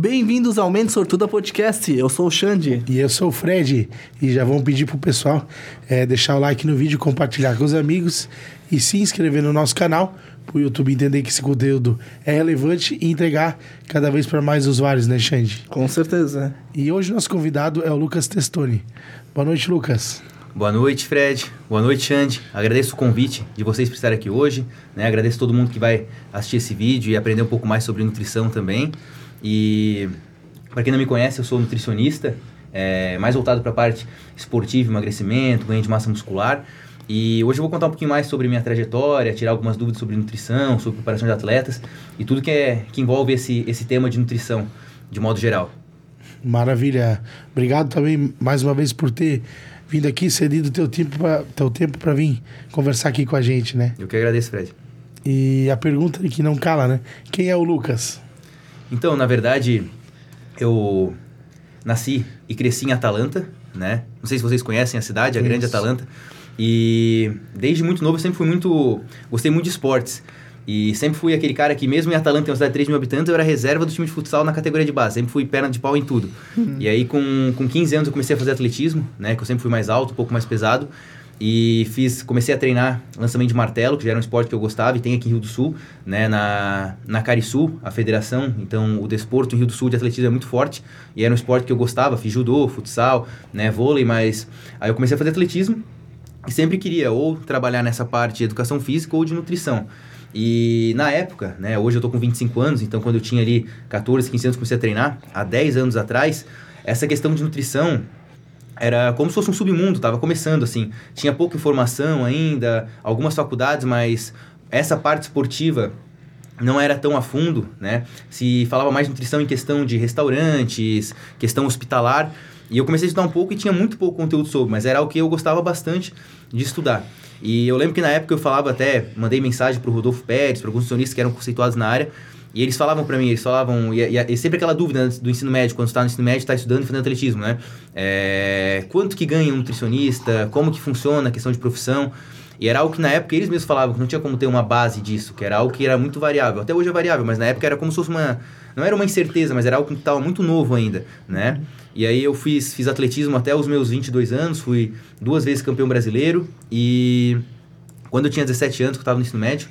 Bem-vindos ao Mente Sortuda Podcast. Eu sou o Xande. E eu sou o Fred. E já vamos pedir pro pessoal é, deixar o like no vídeo, compartilhar com os amigos e se inscrever no nosso canal para o YouTube entender que esse conteúdo é relevante e entregar cada vez para mais usuários, né, Xande? Com certeza. E hoje nosso convidado é o Lucas Testoni. Boa noite, Lucas. Boa noite, Fred. Boa noite, Xande. Agradeço o convite de vocês por estar aqui hoje. Né? Agradeço todo mundo que vai assistir esse vídeo e aprender um pouco mais sobre nutrição também. E para quem não me conhece, eu sou nutricionista, é, mais voltado para a parte esportiva, emagrecimento, ganho de massa muscular. E hoje eu vou contar um pouquinho mais sobre minha trajetória, tirar algumas dúvidas sobre nutrição, sobre preparação de atletas e tudo que, é, que envolve esse, esse tema de nutrição, de modo geral. Maravilha. Obrigado também mais uma vez por ter vindo aqui, cedido teu tempo pra, teu tempo para vir conversar aqui com a gente, né? Eu que agradeço, Fred. E a pergunta que não cala, né? Quem é o Lucas? Então, na verdade, eu nasci e cresci em Atalanta, né? Não sei se vocês conhecem a cidade, a grande Atalanta. E desde muito novo eu sempre fui muito. Gostei muito de esportes. E sempre fui aquele cara que, mesmo em Atalanta, tem uma cidade de 3 mil habitantes, eu era reserva do time de futsal na categoria de base. Sempre fui perna de pau em tudo. Uhum. E aí, com, com 15 anos, eu comecei a fazer atletismo, né? Que eu sempre fui mais alto, um pouco mais pesado. E fiz, comecei a treinar lançamento de martelo, que já era um esporte que eu gostava e tem aqui em Rio do Sul, né, na, na Carisul, a federação. Então, o desporto em Rio do Sul de atletismo é muito forte e era um esporte que eu gostava, fiz judô, futsal, né, vôlei, mas aí eu comecei a fazer atletismo e sempre queria ou trabalhar nessa parte de educação física ou de nutrição. E na época, né, hoje eu tô com 25 anos, então quando eu tinha ali 14, 15 anos comecei a treinar, há 10 anos atrás, essa questão de nutrição era como se fosse um submundo, estava começando assim. Tinha pouca informação ainda, algumas faculdades, mas essa parte esportiva não era tão a fundo, né? Se falava mais de nutrição em questão de restaurantes, questão hospitalar. E eu comecei a estudar um pouco e tinha muito pouco conteúdo sobre, mas era o que eu gostava bastante de estudar. E eu lembro que na época eu falava até, mandei mensagem para o Rodolfo Pérez, para alguns nutricionistas que eram conceituados na área, e eles falavam para mim, eles falavam, e, e, e, sempre aquela dúvida do ensino médio, quando está no ensino médio, está estudando e fazendo atletismo, né? É, quanto que ganha um nutricionista, como que funciona a questão de profissão. E era algo que na época eles mesmos falavam que não tinha como ter uma base disso, que era algo que era muito variável. Até hoje é variável, mas na época era como se fosse uma. Não era uma incerteza, mas era algo que estava muito novo ainda, né? E aí eu fiz, fiz atletismo até os meus 22 anos, fui duas vezes campeão brasileiro e quando eu tinha 17 anos, que eu estava no ensino médio,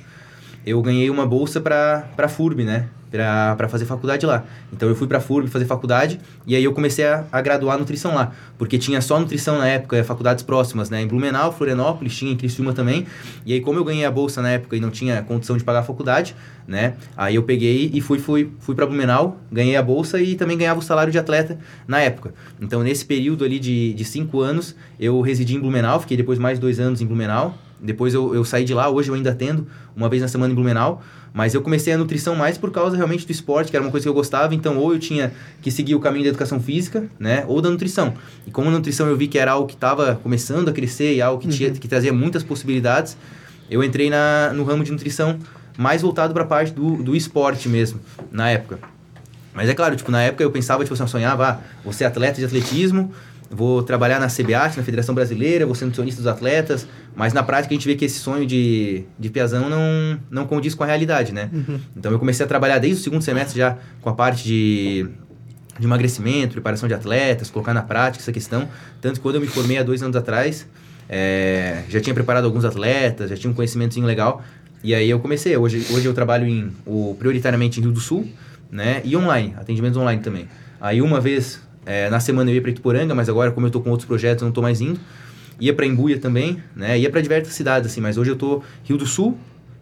eu ganhei uma bolsa para a FURB, né? para fazer faculdade lá. Então eu fui para FURB fazer faculdade e aí eu comecei a, a graduar nutrição lá, porque tinha só nutrição na época, faculdades próximas, né? Em Blumenau, Florianópolis, tinha em Criciúma também. E aí como eu ganhei a bolsa na época e não tinha condição de pagar a faculdade, né? Aí eu peguei e fui fui fui para Blumenau, ganhei a bolsa e também ganhava o salário de atleta na época. Então nesse período ali de, de cinco anos, eu residi em Blumenau, fiquei depois mais dois anos em Blumenau, depois eu, eu saí de lá, hoje eu ainda atendo, uma vez na semana em Blumenau. Mas eu comecei a nutrição mais por causa realmente do esporte, que era uma coisa que eu gostava. Então, ou eu tinha que seguir o caminho da educação física, né? Ou da nutrição. E como a nutrição eu vi que era algo que estava começando a crescer e algo que, tinha, uhum. que trazia muitas possibilidades, eu entrei na, no ramo de nutrição mais voltado para a parte do, do esporte mesmo, na época. Mas é claro, tipo, na época eu pensava, tipo assim, eu sonhava, ah, vou ser atleta de atletismo, vou trabalhar na CBAT, na Federação Brasileira, vou ser nutricionista dos atletas, mas na prática a gente vê que esse sonho de, de piazão não, não condiz com a realidade, né? Uhum. Então eu comecei a trabalhar desde o segundo semestre já com a parte de, de emagrecimento, preparação de atletas, colocar na prática essa questão. Tanto que quando eu me formei há dois anos atrás, é, já tinha preparado alguns atletas, já tinha um conhecimentozinho legal. E aí eu comecei. Hoje, hoje eu trabalho em, o, prioritariamente em Rio do Sul, né? E online, atendimentos online também. Aí uma vez é, na semana eu ia para Ituporanga, mas agora, como eu estou com outros projetos, não estou mais indo. Ia para Embuia também, né? Ia para diversas cidades, assim, mas hoje eu estou Rio do Sul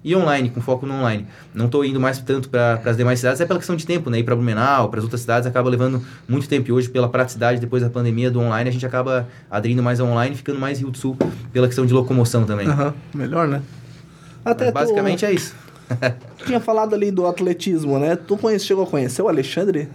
e online, com foco no online. Não estou indo mais tanto para as demais cidades, é pela questão de tempo, né? Ir para Blumenau, para as outras cidades, acaba levando muito tempo. E hoje, pela praticidade, depois da pandemia do online, a gente acaba aderindo mais ao online, ficando mais Rio do Sul, pela questão de locomoção também. Uhum, melhor, né? Até basicamente tu... é isso. tinha falado ali do atletismo, né? Tu conhece, chegou a conhecer o Alexandre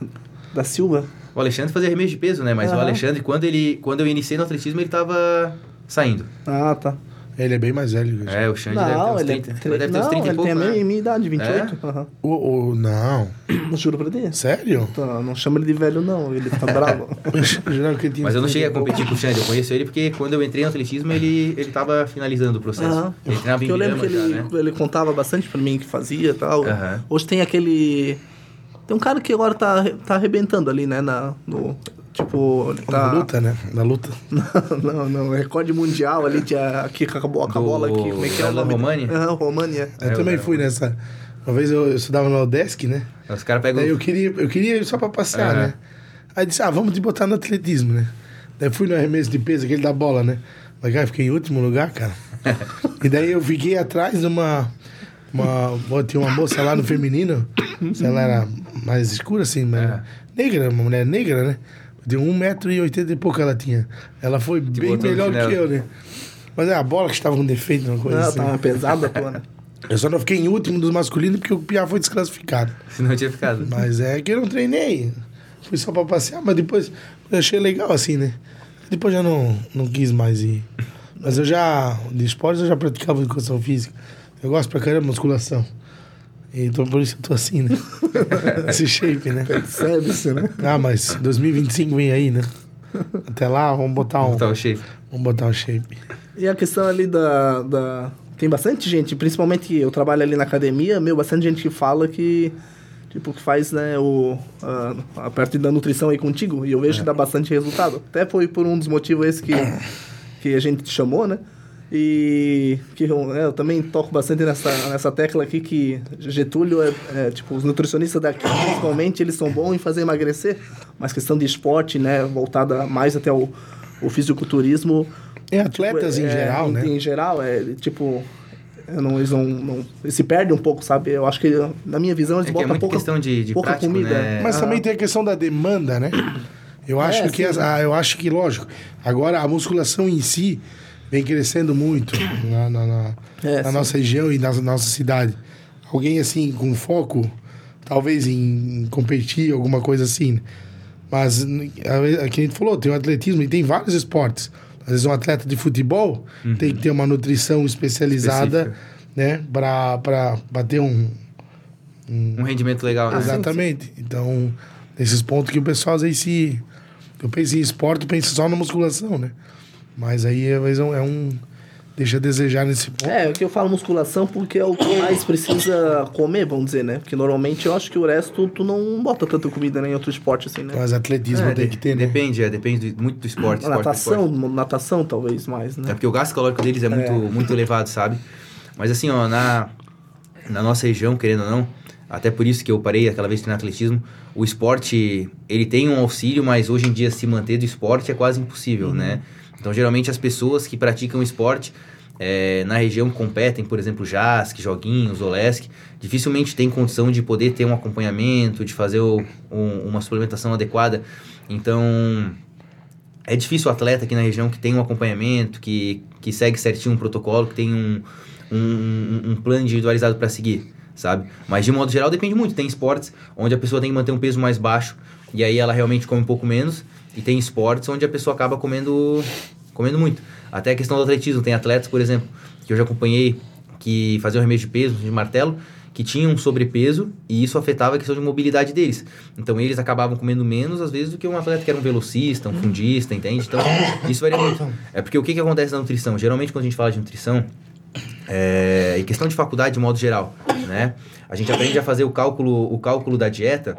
da Silva? O Alexandre fazia remesso de peso, né? Mas uhum. o Alexandre, quando, ele, quando eu iniciei no atletismo, ele tava saindo. Ah, tá. Ele é bem mais velho. É, o Xande deve ter uns 30. Ele, ele deve ter uns 30 não, e pouco, ele tem a minha, minha idade, 28. É? Uhum. O, o, não. Não juro pra ti. Sério? Então, não chama ele de velho, não. Ele tá bravo. Mas eu não cheguei a competir com o Xande. Eu conheço ele porque quando eu entrei no atletismo, ele, ele tava finalizando o processo. Uhum. Ele treinava em Eu lembro que ele, já, né? ele contava bastante pra mim que fazia e tal. Uhum. Hoje tem aquele Tem um cara que agora tá, tá arrebentando ali, né? Na, no, tipo, ele Na tá... luta, né? Na luta. não, não, recorde mundial ali, tinha, aqui acabou, acabou Do aqui, como é que é o nome? Romani? Aham, Romani, é. Eu É, também fui nessa. Uma vez eu, eu estudava no Desk, né? Os caras pegam. Daí eu queria, eu queria ir só pra passear, Aham. né? Aí disse, ah, vamos te botar no atletismo, né? Daí fui no arremesso de peso, aquele da bola, né? Mas, cara, fiquei em último lugar, cara. e daí eu fiquei atrás de uma... uma tinha uma moça lá no feminino, ela era mais escura, assim, mas É. negra, uma mulher negra, né? De 1,80m e pouco ela tinha. Ela foi bem botou no melhor que eu, né? Mas é a bola que estava com defeito, uma coisa Não, assim. tá pesada, pô, né? Eu só não fiquei em último dos masculinos porque o Pia foi desclassificado. Senão eu tinha ficado. Mas é que eu não treinei. Fui só pra passear, mas depois eu achei legal assim, né? Depois já não, não quis mais ir. Mas eu já, de esportes, eu já praticava educação física. Eu gosto pra caramba de musculação. Então por isso eu tô assim, né? Esse shape, né? Percebe-se, né? Ah, mas 2025 vem aí, né? Até lá, vamos botar um, Tá o shape. vamos botar um shape. E a questão ali da, da. Tem bastante gente, principalmente eu trabalho ali na academia, meu, bastante gente que fala que. Tipo, que faz, né, o, a, a parte da nutrição aí contigo. E eu vejo que dá bastante resultado. Até foi por um dos motivos esse que, que a gente te chamou, né? E que eu, é, eu também toco bastante nessa, nessa tecla aqui que Getúlio é, é, tipo, os nutricionistas daqui, principalmente, eles são bons em fazer emagrecer, mas questão de esporte, né, voltada mais até o, o fisiculturismo, É atletas em é, geral, em, né? Em geral, é tipo. Não, eles não, não. Eles se perdem um pouco, sabe? Eu acho que, na minha visão, eles É é botam muito pouca, questão de, de pouca prático, comida. né? Mas Ah. também tem a questão da demanda, né? Eu acho É, que sim. essa- ah, eu acho que lógico. Agora a musculação em si vem crescendo muito na, na- na- É, na nossa região e na nossa cidade. Alguém assim com foco, talvez em competir, alguma coisa assim. Mas a, a que a gente falou, tem o atletismo e tem vários esportes. Às vezes um atleta de futebol tem que ter uma nutrição especializada, Específica. né, para para bater um, Um rendimento legal, né? Exatamente. Então, nesses pontos que o pessoal às vezes se. Eu penso em esporte, penso só na musculação, né? Mas aí às vezes é um. é um- deixa a desejar nesse ponto. É, o que eu falo musculação porque é o que mais precisa comer, vamos dizer, né? Porque normalmente eu acho que o resto tu não bota tanta comida né, em outro esporte assim, né? Mas atletismo É, tem que ter, né? Depende, é, depende do- muito do esporte. esporte, natação, esporte. natação talvez mais, É né? porque o gasto calórico deles é muito, É. muito elevado, sabe? Mas assim, ó, na, na nossa região, querendo ou não, até por isso que eu parei aquela vez de treinar atletismo, o esporte, ele tem um auxílio, mas hoje em dia se manter do esporte é quase impossível, né? Então, geralmente as pessoas que praticam esporte é, na região competem, por exemplo, JASC, Joguinhos, Olesk, dificilmente tem condição de poder ter um acompanhamento, de fazer o- um- uma suplementação adequada. Então, é difícil o atleta aqui na região que tem um acompanhamento, que, que segue certinho um protocolo, que tem um, um- um plano individualizado para seguir, sabe? Mas de modo geral depende muito. Tem esportes onde a pessoa tem que manter um peso mais baixo e aí ela realmente come um pouco menos. E tem esportes onde a pessoa acaba comendo, comendo muito. Até a questão do atletismo. Tem atletas, por exemplo, que eu já acompanhei que faziam remesso de peso, de martelo, que tinham sobrepeso e isso afetava a questão de mobilidade deles. Então eles acabavam comendo menos, às vezes, do que um atleta que era um velocista, um fundista, entende? Então isso varia muito. É porque o que, que acontece na nutrição? Geralmente, quando a gente fala de nutrição, é, em questão de faculdade de modo geral, né? A gente aprende a fazer o cálculo, o cálculo da dieta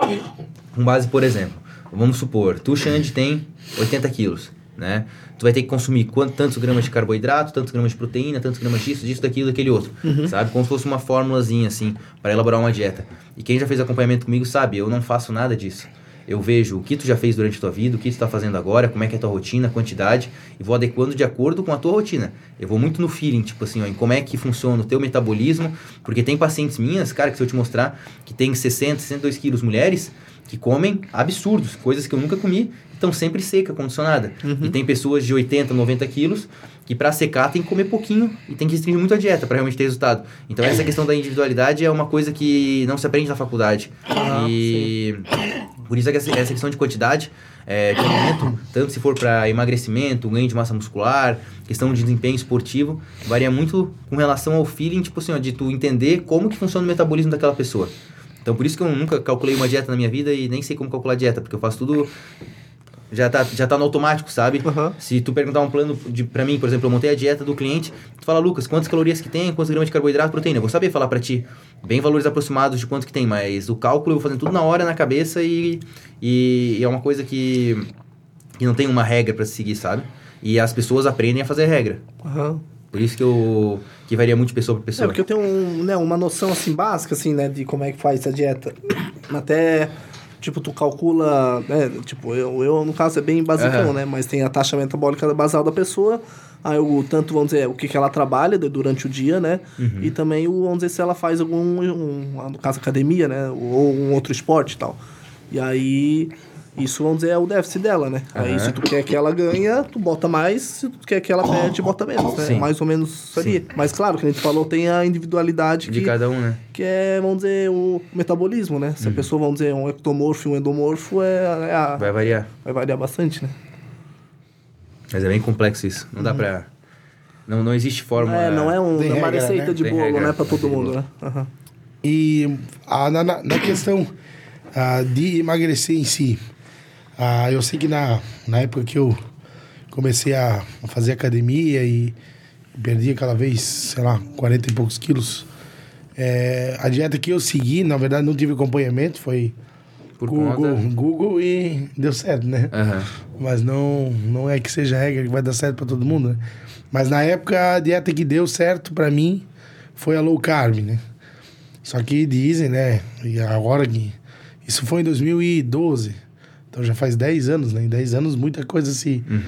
com base, por exemplo, vamos supor, tu, Xande, tem 80 quilos, né? Tu vai ter que consumir quanto, tantos gramas de carboidrato, tantos gramas de proteína, tantos gramas disso, disso, daquilo, daquele outro, sabe? Como se fosse uma fórmulazinha, assim, para elaborar uma dieta. E quem já fez acompanhamento comigo sabe, eu não faço nada disso. Eu vejo o que tu já fez durante a tua vida, o que tu está fazendo agora, como é que é a tua rotina, a quantidade, e vou adequando de acordo com a tua rotina. Eu vou muito no feeling, tipo assim, ó, em como é que funciona o teu metabolismo, porque tem pacientes minhas, cara, que se eu te mostrar, que tem 60, 62 quilos mulheres, que comem absurdos, coisas que eu nunca comi, estão sempre seca, condicionada. E tem pessoas de 80, 90 quilos que para secar tem que comer pouquinho e tem que restringir muito a dieta para realmente ter resultado. Então essa questão da individualidade é uma coisa que não se aprende na faculdade. Ah, e por isso é que essa, essa questão de quantidade é, de alimento, tanto se for para emagrecimento, ganho de massa muscular, questão de desempenho esportivo, varia muito com relação ao feeling, tipo assim, ó, de tu entender como que funciona o metabolismo daquela pessoa. Então por isso que eu nunca calculei uma dieta na minha vida e nem sei como calcular dieta, porque eu faço tudo já tá, já tá no automático, sabe? Aham. Se tu perguntar um plano de, pra mim, por exemplo, eu montei a dieta do cliente, tu fala, Lucas, quantas calorias que tem, quantos gramas de carboidrato, proteína? Eu vou saber falar pra ti, bem valores aproximados de quanto que tem, mas o cálculo eu vou fazendo tudo na hora, na cabeça e, e, e é uma coisa que, que não tem uma regra pra se seguir, sabe? E as pessoas aprendem a fazer regra. Aham. Por isso que eu que varia muito de pessoa pra É, pessoa. porque eu tenho um, né, uma noção assim básica assim, né, de como é que faz a dieta. Até tipo tu calcula, né, tipo, eu, eu no caso é bem basicão, Aham. né, mas tem a taxa metabólica basal da pessoa, aí o tanto vamos dizer, o que que ela trabalha durante o dia, né? Uhum. E também o vamos dizer se ela faz algum um, no caso academia, né, ou um outro esporte e tal. E aí isso, vamos dizer, é o déficit dela, né? Aí, Aham. se tu quer que ela ganha, tu bota mais. Se tu quer que ela perde, bota menos, né? Sim. Mais ou menos isso ali. Mas, claro, que a gente falou, tem a individualidade de que, cada um, né? que é, vamos dizer, o metabolismo, né? Se a pessoa, vamos dizer, um ectomorfo e um endomorfo, é, é a- vai. Vai variar. variar bastante, né? Mas é bem complexo isso. Não dá pra. Não, não existe fórmula. É, não é um, Tem é uma regra, receita né? de bolo, regra, né? Pra todo mundo, né? E ah, na, na, na questão ah, de emagrecer em si, ah, eu sei que na, na época que eu comecei a a fazer academia e perdi aquela vez, sei lá, 40 e poucos quilos, é, a dieta que eu segui, na verdade, não tive acompanhamento, foi Por Google, conta. Google e deu certo, né? Aham. Mas não, não é que seja regra que vai dar certo para todo mundo, né? Mas na época a dieta que deu certo para mim foi a low carb, né? Só que dizem, né? E agora que. Isso foi em 2012. Então já faz 10 anos, né? Em 10 anos muita coisa se, Uhum.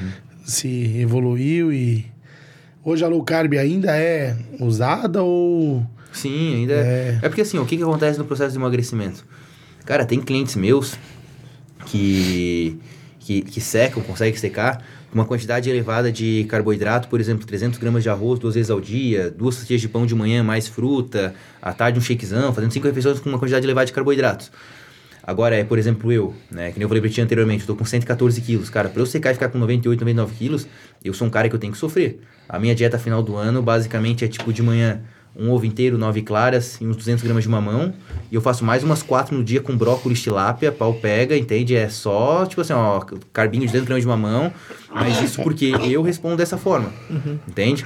se evoluiu e. Hoje a low carb ainda é usada ou. Sim, ainda é. É porque assim, o que, que acontece no processo de emagrecimento? Cara, tem clientes meus que, que, que secam, conseguem secar uma quantidade elevada de carboidrato, por exemplo, 300 gramas de arroz duas vezes ao dia, duas fatias de pão de manhã, mais fruta, à tarde um shakezão, fazendo cinco refeições com uma quantidade elevada de carboidratos. Agora, é, por exemplo, eu, né, que nem eu falei pra ti anteriormente, eu tô com 114 quilos. Cara, pra eu secar e ficar com 98, 99 quilos, eu sou um cara que eu tenho que sofrer. A minha dieta final do ano, basicamente, é tipo de manhã um ovo inteiro, nove claras e uns 200 gramas de mamão. E eu faço mais umas quatro no dia com brócolis, tilápia, pau pega, entende? É só, tipo assim, ó, carbinho de 200 gramas de mamão. Mas isso porque eu respondo dessa forma, entende?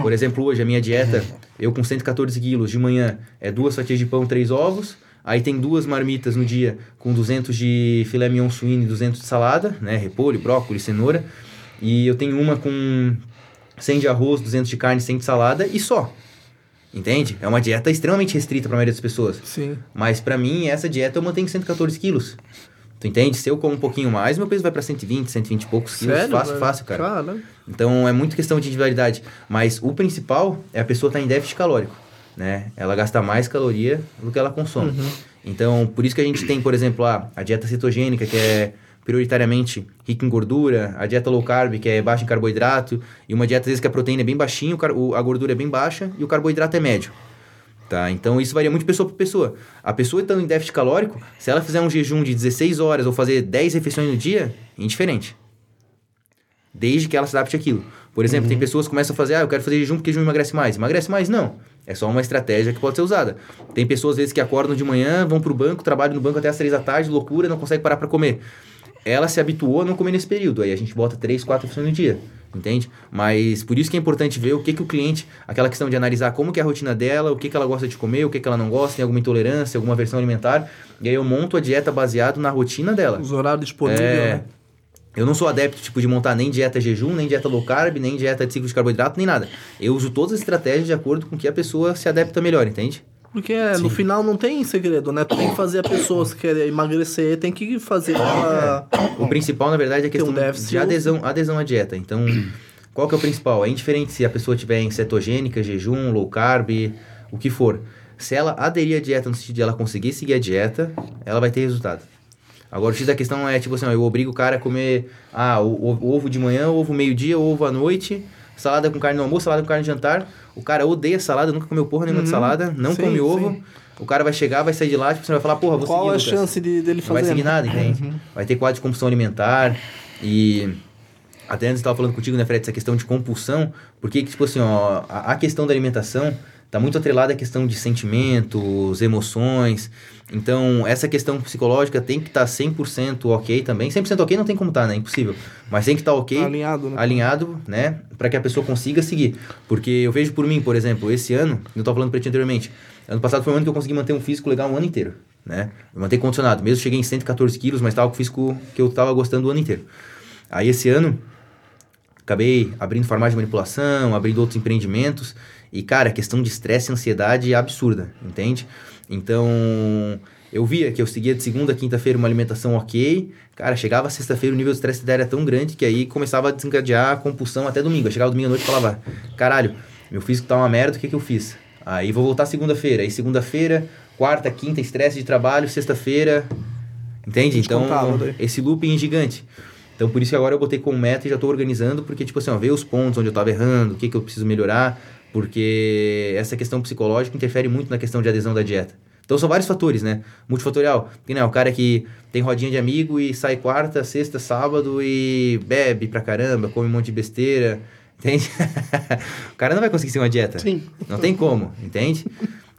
Por exemplo, hoje a minha dieta, eu com 114 quilos de manhã, é duas fatias de pão, três ovos. Aí tem duas marmitas no dia com 200 de filé mignon suíno e 200 de salada, né? Repolho, brócolis, cenoura. E eu tenho uma com 100 de arroz, 200 de carne, 100 de salada e só. Entende? É uma dieta extremamente restrita para a maioria das pessoas. Sim. Mas para mim, essa dieta eu mantenho 114 quilos. Tu entende? Se eu como um pouquinho mais, meu peso vai para 120, 120 e poucos quilos. Sério? fácil, velho? fácil, cara. Então é muito questão de individualidade. Mas o principal é a pessoa estar em déficit calórico. Né? Ela gasta mais caloria do que ela consome. Então, por isso que a gente tem, por exemplo, a, a dieta cetogênica, que é prioritariamente rica em gordura, a dieta low carb, que é baixa em carboidrato, e uma dieta, às vezes, que a proteína é bem baixinha, o- a gordura é bem baixa e o carboidrato é médio. Tá? Então, isso varia muito de pessoa para pessoa. A pessoa estando em déficit calórico, se ela fizer um jejum de 16 horas ou fazer 10 refeições no dia, é indiferente. Desde que ela se adapte àquilo. Por exemplo, tem pessoas que começam a fazer, ah, eu quero fazer jejum porque jejum emagrece mais. Emagrece mais? Não. É só uma estratégia que pode ser usada. Tem pessoas, às vezes, que acordam de manhã, vão pro banco, trabalham no banco até as três da tarde, loucura, não consegue parar para comer. Ela se habituou a não comer nesse período. Aí a gente bota três, quatro refeições no dia. Entende? Mas por isso que é importante ver o que, que o cliente, aquela questão de analisar como que é a rotina dela, o que, que ela gosta de comer, o que, que ela não gosta, tem alguma intolerância, alguma versão alimentar. E aí eu monto a dieta baseado na rotina dela. os horários disponíveis, É. né? Eu não sou adepto tipo de montar nem dieta jejum, nem dieta low carb, nem dieta de ciclo de carboidrato, nem nada. Eu uso todas as estratégias de acordo com que a pessoa se adapta melhor, entende? Porque é, no final não tem segredo, né? Tu tem que fazer a pessoa que quer emagrecer, tem que fazer ela. O principal, na verdade, é a um questão déficit de adesão, adesão à dieta. Então, qual que é o principal? É indiferente se a pessoa tiver em cetogênica, jejum, low carb, o que for. Se ela aderir à dieta no sentido de ela conseguir seguir a dieta, ela vai ter resultado. Agora, o X da questão é, tipo assim, ó, eu obrigo o cara a comer ah, o, o- ovo de manhã, ovo meio-dia, ovo à noite, salada com carne no almoço, salada com carne no jantar. O cara odeia salada, nunca comeu porra nenhuma de Uhum. salada, não Sim, come ovo. sim. O cara vai chegar, vai sair de lá, tipo, você vai falar, porra, vou Qual seguir, a Lucas. chance de, dele Não vai fazer? seguir né? nada, entende? Vai ter quadro de compulsão alimentar e... Até antes eu estava falando contigo, né, Fred, essa questão de compulsão, porque, tipo assim, ó, a, a questão da alimentação tá muito atrelada à questão de sentimentos, emoções. Então, essa questão psicológica tem que tá estar 100% ok também. 100% ok não tem como estar, tá, né? Impossível. Mas tem que estar tá ok. Alinhado, né? Alinhado, né? Para que a pessoa consiga seguir. Porque eu vejo por mim, por exemplo, esse ano, eu tava falando pra ti anteriormente, ano passado foi um ano que eu consegui manter um físico legal um ano inteiro, né? Eu manter condicionado. Mesmo cheguei em 114 quilos, mas tava com o físico que eu tava gostando o ano inteiro. Aí esse ano, acabei abrindo farmácia de manipulação, abrindo outros empreendimentos. E, cara, a questão de estresse e ansiedade é absurda, entende? Então, eu via que eu seguia de segunda a quinta-feira uma alimentação ok. Cara, chegava sexta-feira o nível de estresse era tão grande que aí começava a desencadear a compulsão até domingo. Eu chegava domingo à noite e falava, caralho, meu físico tá uma merda, o que que eu fiz? Aí vou voltar segunda-feira. Aí segunda-feira, quarta, quinta, estresse de trabalho, sexta-feira... Entende? Então, esse looping gigante. Então, por isso que agora eu botei como meta e já estou organizando, porque, tipo assim, ó, ver os pontos onde eu estava errando, o que, que eu preciso melhorar, porque essa questão psicológica interfere muito na questão de adesão da dieta. Então são vários fatores, né? Multifatorial. Porque, né, o cara que tem rodinha de amigo e sai quarta, sexta, sábado e bebe pra caramba, come um monte de besteira, entende? o cara não vai conseguir ser uma dieta. Sim. Não tem como, entende?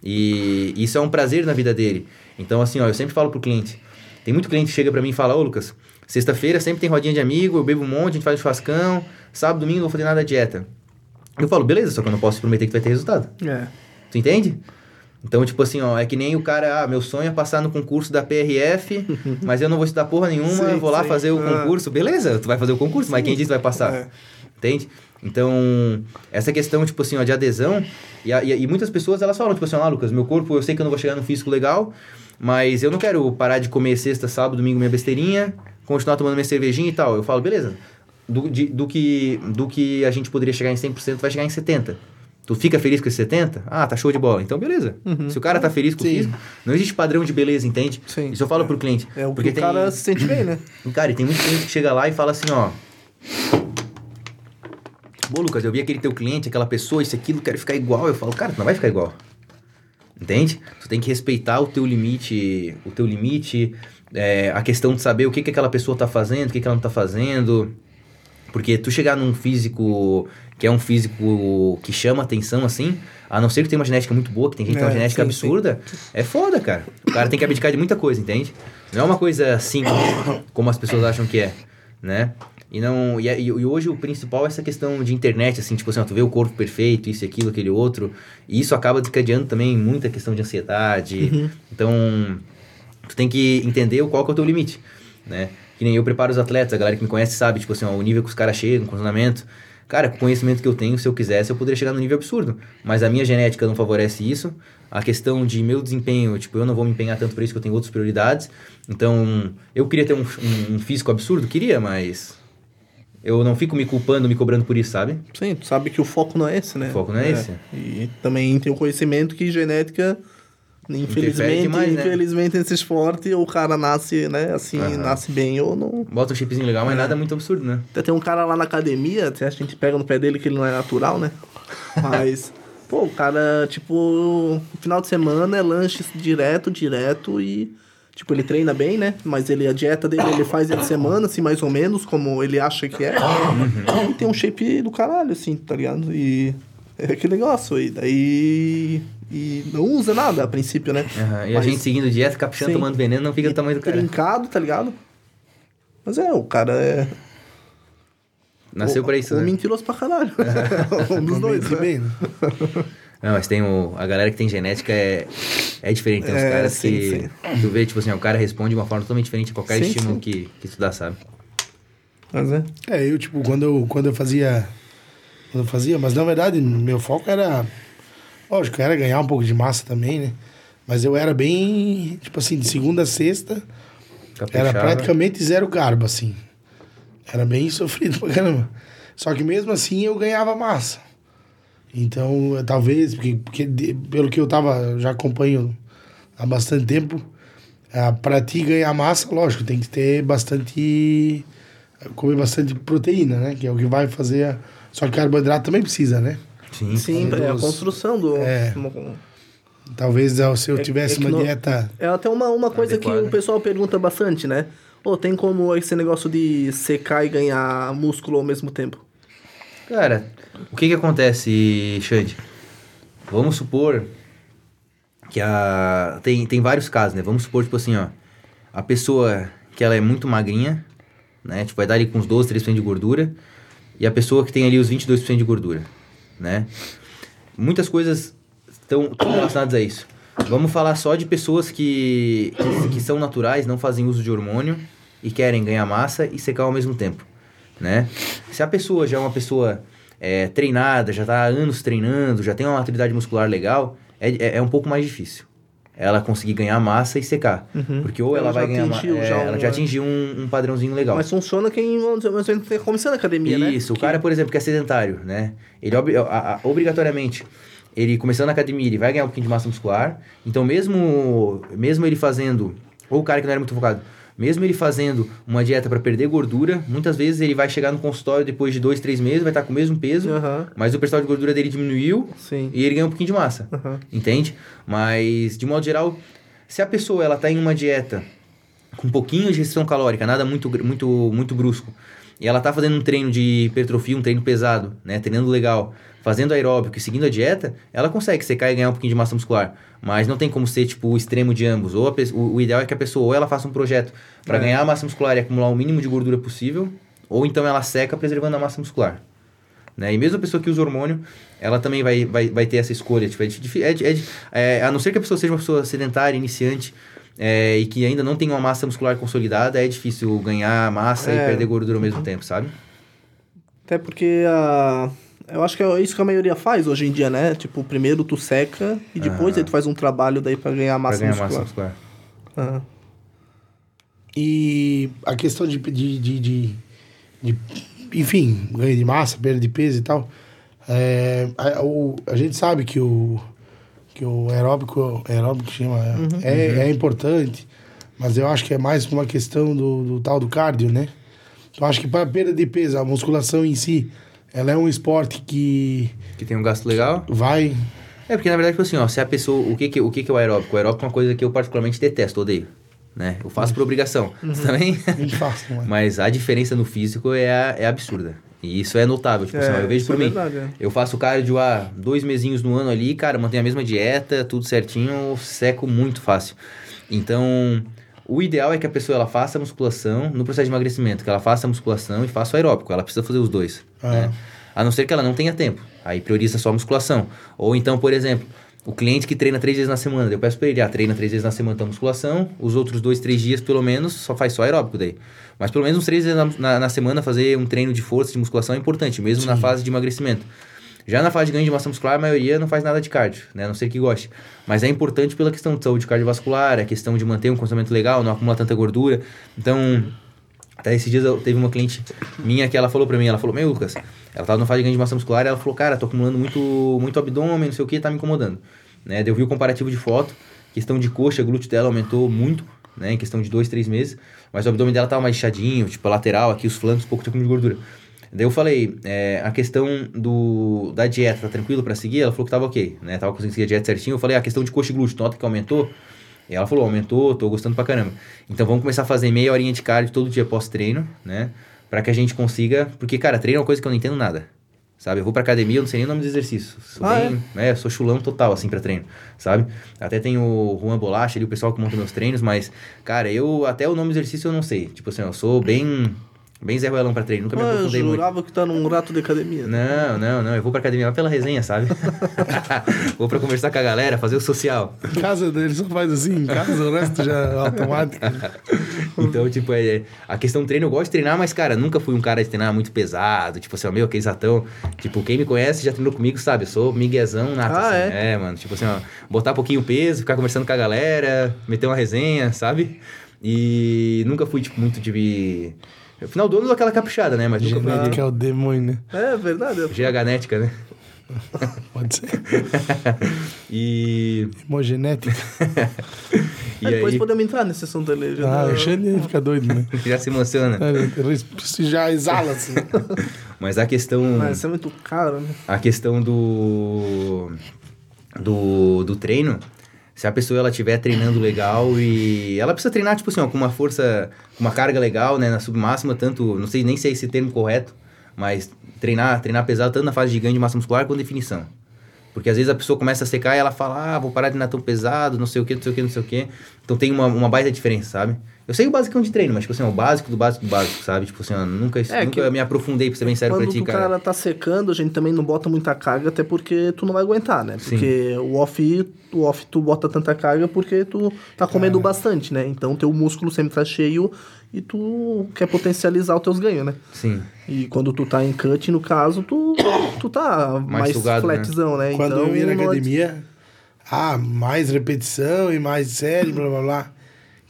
E isso é um prazer na vida dele. Então, assim, ó, eu sempre falo pro cliente. Tem muito cliente que chega para mim e fala, ô Lucas, sexta-feira sempre tem rodinha de amigo, eu bebo um monte, a gente faz um churrascão, sábado, domingo não vou fazer nada de dieta. Eu falo, beleza, só que eu não posso prometer que vai ter resultado. É. Tu entende? Então, tipo assim, ó, é que nem o cara, ah, meu sonho é passar no concurso da PRF, mas eu não vou estudar porra nenhuma, sim, eu vou lá sim. fazer o ah. concurso. Beleza, tu vai fazer o concurso, sim. mas quem disse que vai passar? É. Entende? Então, essa questão, tipo assim, ó, de adesão, e, e, e, muitas pessoas, elas falam, tipo assim, ah, Lucas, meu corpo, eu sei que eu não vou chegar no físico legal, mas eu não quero parar de comer sexta, sábado, domingo minha besteirinha, continuar tomando minha cervejinha e tal. Eu falo, beleza, do, de, do, que, do que a gente poderia chegar em 100%, vai chegar em 70%. Tu fica feliz com esse 70? Ah, tá show de bola. Então, beleza. Uhum. Se o cara tá feliz com Sim. o físico, não existe padrão de beleza, entende? Sim. Isso eu falo é. pro cliente. É o porque que o cara se sente bem, né? Cara, e tem muito cliente que chega lá e fala assim, ó... Pô, Lucas, eu vi aquele teu cliente, aquela pessoa, isso, aquilo, quero ficar igual. Eu falo, cara, tu não vai ficar igual. Entende? Tu tem que respeitar o teu limite, o teu limite, é, a questão de saber o que, que aquela pessoa tá fazendo, o que, que ela não tá fazendo. Porque tu chegar num físico que é um físico que chama atenção assim, a não ser que tenha uma genética muito boa, que tem gente que tem uma é, genética sim, absurda, sim. é foda, cara. O cara tem que abdicar de muita coisa, entende? Não é uma coisa simples como as pessoas acham que é, né? E, não, e, e, hoje o principal é essa questão de internet, assim, tipo assim, ó, tu vê o corpo perfeito, isso, aquilo, aquele outro, e isso acaba desencadeando também muita questão de ansiedade. Uhum. Então, tu tem que entender qual que é o teu limite, né? Que nem eu preparo os atletas, a galera que me conhece sabe, tipo assim, ó, o nível que os caras chegam, o condicionamento. Cara, com o conhecimento que eu tenho, se eu quisesse, eu poderia chegar num nível absurdo. Mas a minha genética não favorece isso. A questão de meu desempenho, tipo, eu não vou me empenhar tanto por isso que eu tenho outras prioridades. Então, eu queria ter um, um, um físico absurdo? Queria, mas eu não fico me culpando, me cobrando por isso, sabe? Sim, tu sabe que o foco não é esse, né? O foco não é, é. esse. E também tem o conhecimento que genética Infelizmente, demais, né? infelizmente esse esporte o cara nasce, né, assim, nasce bem ou não. Bota um chipzinho legal, mas é. nada muito absurdo, né? Até tem um cara lá na academia, a gente pega no pé dele que ele não é natural, né? Mas, pô, o cara, tipo, final de semana é lanche direto, direto e. Tipo, ele treina bem, né? Mas ele, a dieta dele ele faz de semana, assim, mais ou menos, como ele acha que é. Uhum. E tem um shape do caralho, assim, tá ligado? E é aquele negócio. E daí e não usa nada a princípio, né? Uhum. E Mas, a gente seguindo dieta, caprichando, sim. tomando veneno, não fica do tamanho do cara. Trincado, tá ligado? Mas é, o cara é. Nasceu o, pra isso, o né? mentiroso pra caralho. um dos dois, né? Bem, né? Não, mas tem o, a galera que tem genética é, é diferente. Tem uns é, caras sim, que sim. tu vê, tipo assim, o cara responde de uma forma totalmente diferente a qualquer sim, estímulo Que, que tu dá, sabe? Mas é. É, eu, tipo, quando eu, quando eu fazia. Quando eu fazia, mas na verdade, meu foco era Lógico, era ganhar um pouco de massa também, né? Mas eu era bem, tipo assim, de segunda a sexta, Caprichava. era praticamente zero carbo, assim. Era bem sofrido pra caramba. Só que mesmo assim eu ganhava massa. Então, talvez, porque, porque pelo que eu tava, já acompanho há bastante tempo, é, para ti ganhar massa, lógico, tem que ter bastante. comer bastante proteína, né? Que é o que vai fazer. Só que carboidrato também precisa, né? Sim, Sim é a construção do. É. Talvez se eu é tivesse é, é uma dieta. É até uma, uma coisa adequada. que o pessoal pergunta bastante, né? Ou tem como esse negócio de secar e ganhar músculo ao mesmo tempo? Cara, o que que acontece, Xande? vamos supor que a tem, tem vários casos, né? Vamos supor tipo assim, ó, a pessoa que ela é muito magrinha, né? Tipo, vai dar ali com uns 12, 13% de gordura, e a pessoa que tem ali os 22% de gordura, né? Muitas coisas estão relacionadas a isso. Vamos falar só de pessoas que, que, que são naturais, não fazem uso de hormônio e querem ganhar massa e secar ao mesmo tempo, né? Se a pessoa já é uma pessoa é, treinada, já está há anos treinando, já tem uma maturidade muscular legal, é, é, é, um pouco mais difícil. Ela conseguir ganhar massa e secar. Uhum. Porque ou ela, Ela vai já ganhar. ma- atingiu é, já ela um- já atingiu um, um padrãozinho legal. Mas funciona quem vamos dizer, mais ou menos, tá começando a academia, né? Isso, o Que- cara, por exemplo, que é sedentário, né? Ele a- a- obrigatoriamente, ele começando na academia, ele vai ganhar um pouquinho de massa muscular. Então, mesmo, mesmo ele fazendo, ou o cara que não era muito focado, mesmo ele fazendo uma dieta para perder gordura, muitas vezes ele vai chegar no consultório depois de dois, três meses, vai estar com o mesmo peso, Aham, mas o percentual de gordura dele diminuiu sim. e ele ganha um pouquinho de massa. Aham. Entende? Mas, de modo geral, se a pessoa ela tá em uma dieta com um pouquinho de restrição calórica, nada muito, muito, muito brusco, e ela tá fazendo um treino de hipertrofia, um treino pesado, né? Treinando legal, fazendo aeróbico e seguindo a dieta, ela consegue secar e ganhar um pouquinho de massa muscular. Mas não tem como ser, tipo, o extremo de ambos. Ou pe- o, ideal é que a pessoa ou ela faça um projeto para É. ganhar a massa muscular e acumular o mínimo de gordura possível, ou então ela seca preservando a massa muscular. Né? E mesmo a pessoa que usa hormônio, ela também vai, vai, vai ter essa escolha. Tipo, é, é, é, é, a não ser que a pessoa seja uma pessoa sedentária, iniciante, é, e que ainda não tem uma massa muscular consolidada, é difícil ganhar massa É. e perder gordura ao mesmo tempo, sabe? Até porque a. Eu acho que é isso que a maioria faz hoje em dia, né? Tipo, primeiro tu seca e depois Aham. aí tu faz um trabalho daí pra ganhar massa pra ganhar muscular. massa muscular. Aham. E a questão de, de, de, de, de- enfim, ganho de massa, perda de peso e tal. é, a, o- a gente sabe que o, que o aeróbico, aeróbico chama, é, é importante, mas eu acho que é mais uma questão do, do tal do cardio, né? Eu acho que para perda de peso, a musculação em si, ela é um esporte que Que tem um gasto legal. vai. É, porque na verdade, tipo assim, ó, se a pessoa. O que que, o que que é o aeróbico? O aeróbico é uma coisa que eu particularmente detesto, odeio. Né? Eu faço por obrigação. Você também? Né? Mas a diferença no físico é, a- é absurda. E isso é notável. Tipo assim, ó, eu vejo por é mim. verdade, é. Eu faço cardio há dois mesinhos no ano ali, cara, mantenho a mesma dieta, tudo certinho, seco muito fácil. Então, o ideal é que a pessoa ela faça musculação no processo de emagrecimento, que ela faça musculação e faça o aeróbico. Ela precisa fazer os dois. Ah. Né? A não ser que ela não tenha tempo. Aí prioriza só a musculação. Ou então, por exemplo, o cliente que treina três vezes na semana, eu peço pra ele, ah, treina três vezes na semana então musculação, os outros dois, três dias, pelo menos, só faz só aeróbico daí. Mas pelo menos uns três vezes na, na, na semana fazer um treino de força, de musculação é importante, mesmo na fase de emagrecimento. Já na fase de ganho de massa muscular, a maioria não faz nada de cardio, né? A não ser que goste. Mas é importante pela questão de saúde cardiovascular, a questão de manter um condicionamento legal, não acumular tanta gordura. Então, até esses dias eu teve uma cliente minha que ela falou pra mim, ela falou, meu Lucas, ela tava no fase de ganho de massa muscular e ela falou, cara, tô acumulando muito, muito abdômen, não sei o que, tá me incomodando. Né? Eu vi o comparativo de foto, questão de coxa, glúteo dela aumentou muito, né? Em questão de dois, três meses, mas o abdômen dela tava mais inchadinho, tipo, a lateral, aqui os flancos, pouco acúmulo de gordura. Daí eu falei, é, a questão do, da dieta, tá tranquilo pra seguir? Ela falou que tava ok, né? Tava conseguindo seguir a dieta certinho. Eu falei, a questão de coxa e glúteo, nota que aumentou? E ela falou, aumentou, tô gostando pra caramba. Então vamos começar a fazer meia horinha de cardio todo dia pós-treino, né? Pra que a gente consiga... Porque, cara, treino é uma coisa que eu não entendo nada. Sabe? Eu vou pra academia, eu não sei nem o nome do exercício. Sou Ah, bem... É? sou chulão total, assim, pra treino, sabe? Até tem o Juan Bolacha ali, o pessoal que monta meus treinos, mas, cara, eu... Até o nome do exercício eu não sei. Tipo assim, eu sou bem... Bem Zé Ruelão pra treino, nunca me Ah, eu aprofundei muito. jurava que tá num rato de academia. Não, não, não. Eu vou pra academia pela resenha, sabe? vou pra conversar com a galera, fazer o social. Em casa dele só faz assim, em casa o resto já é automático. Então, tipo, é, a questão do treino, eu gosto de treinar, mas, cara, nunca fui um cara de treinar muito pesado. Tipo assim, ó, meu, aquele exatão. Tipo, quem me conhece já treinou comigo, sabe? Eu sou miguezão nato, Ah, assim. é? mano. Tipo assim, ó, botar pouquinho peso, ficar conversando com a galera, meter uma resenha, sabe? E nunca fui, tipo, muito de... No final do ano eu dou aquela caprichada, né? Mas nunca fui Genética é o demônio, né? É verdade. eu- GH-nética, né? Pode ser. E... Hemogenética. e É, depois aí... podemos entrar nesse assunto ali. já Ah, o Xande fica doido, né? Já se emociona. Ele já exala assim. Mas a questão... Mas isso é muito caro, né? a questão do, do do treino se a pessoa ela estiver treinando legal e ela precisa treinar tipo assim ó, com uma força com uma carga legal né na submáxima tanto não sei nem se é esse termo correto mas treinar treinar pesado tanto na fase de ganho de massa muscular quanto definição Porque às vezes a pessoa começa a secar e ela fala, ah, vou parar de nadar tão pesado, não sei o que, não sei o que, não sei o que. Então tem uma, uma baita diferença, sabe? Eu sei o basicão de treino, mas, tipo assim, é o básico do básico do básico, sabe? Tipo assim, eu nunca, É, nunca que me aprofundei, pra ser bem sério Quando pra ti, o cara. cara tá secando, a gente também não bota muita carga, até porque tu não vai aguentar, né? Sim. Porque o off, o off tu bota tanta carga porque tu tá comendo bastante, né? Então teu músculo sempre tá cheio e tu quer potencializar os teus ganhos, né? Sim. E quando tu tá em cut, no caso, tu, tu tá mais, sugado, né? flatzão, né? Quando então, eu ia na academia, ah, mais repetição e mais série, blá blá blá.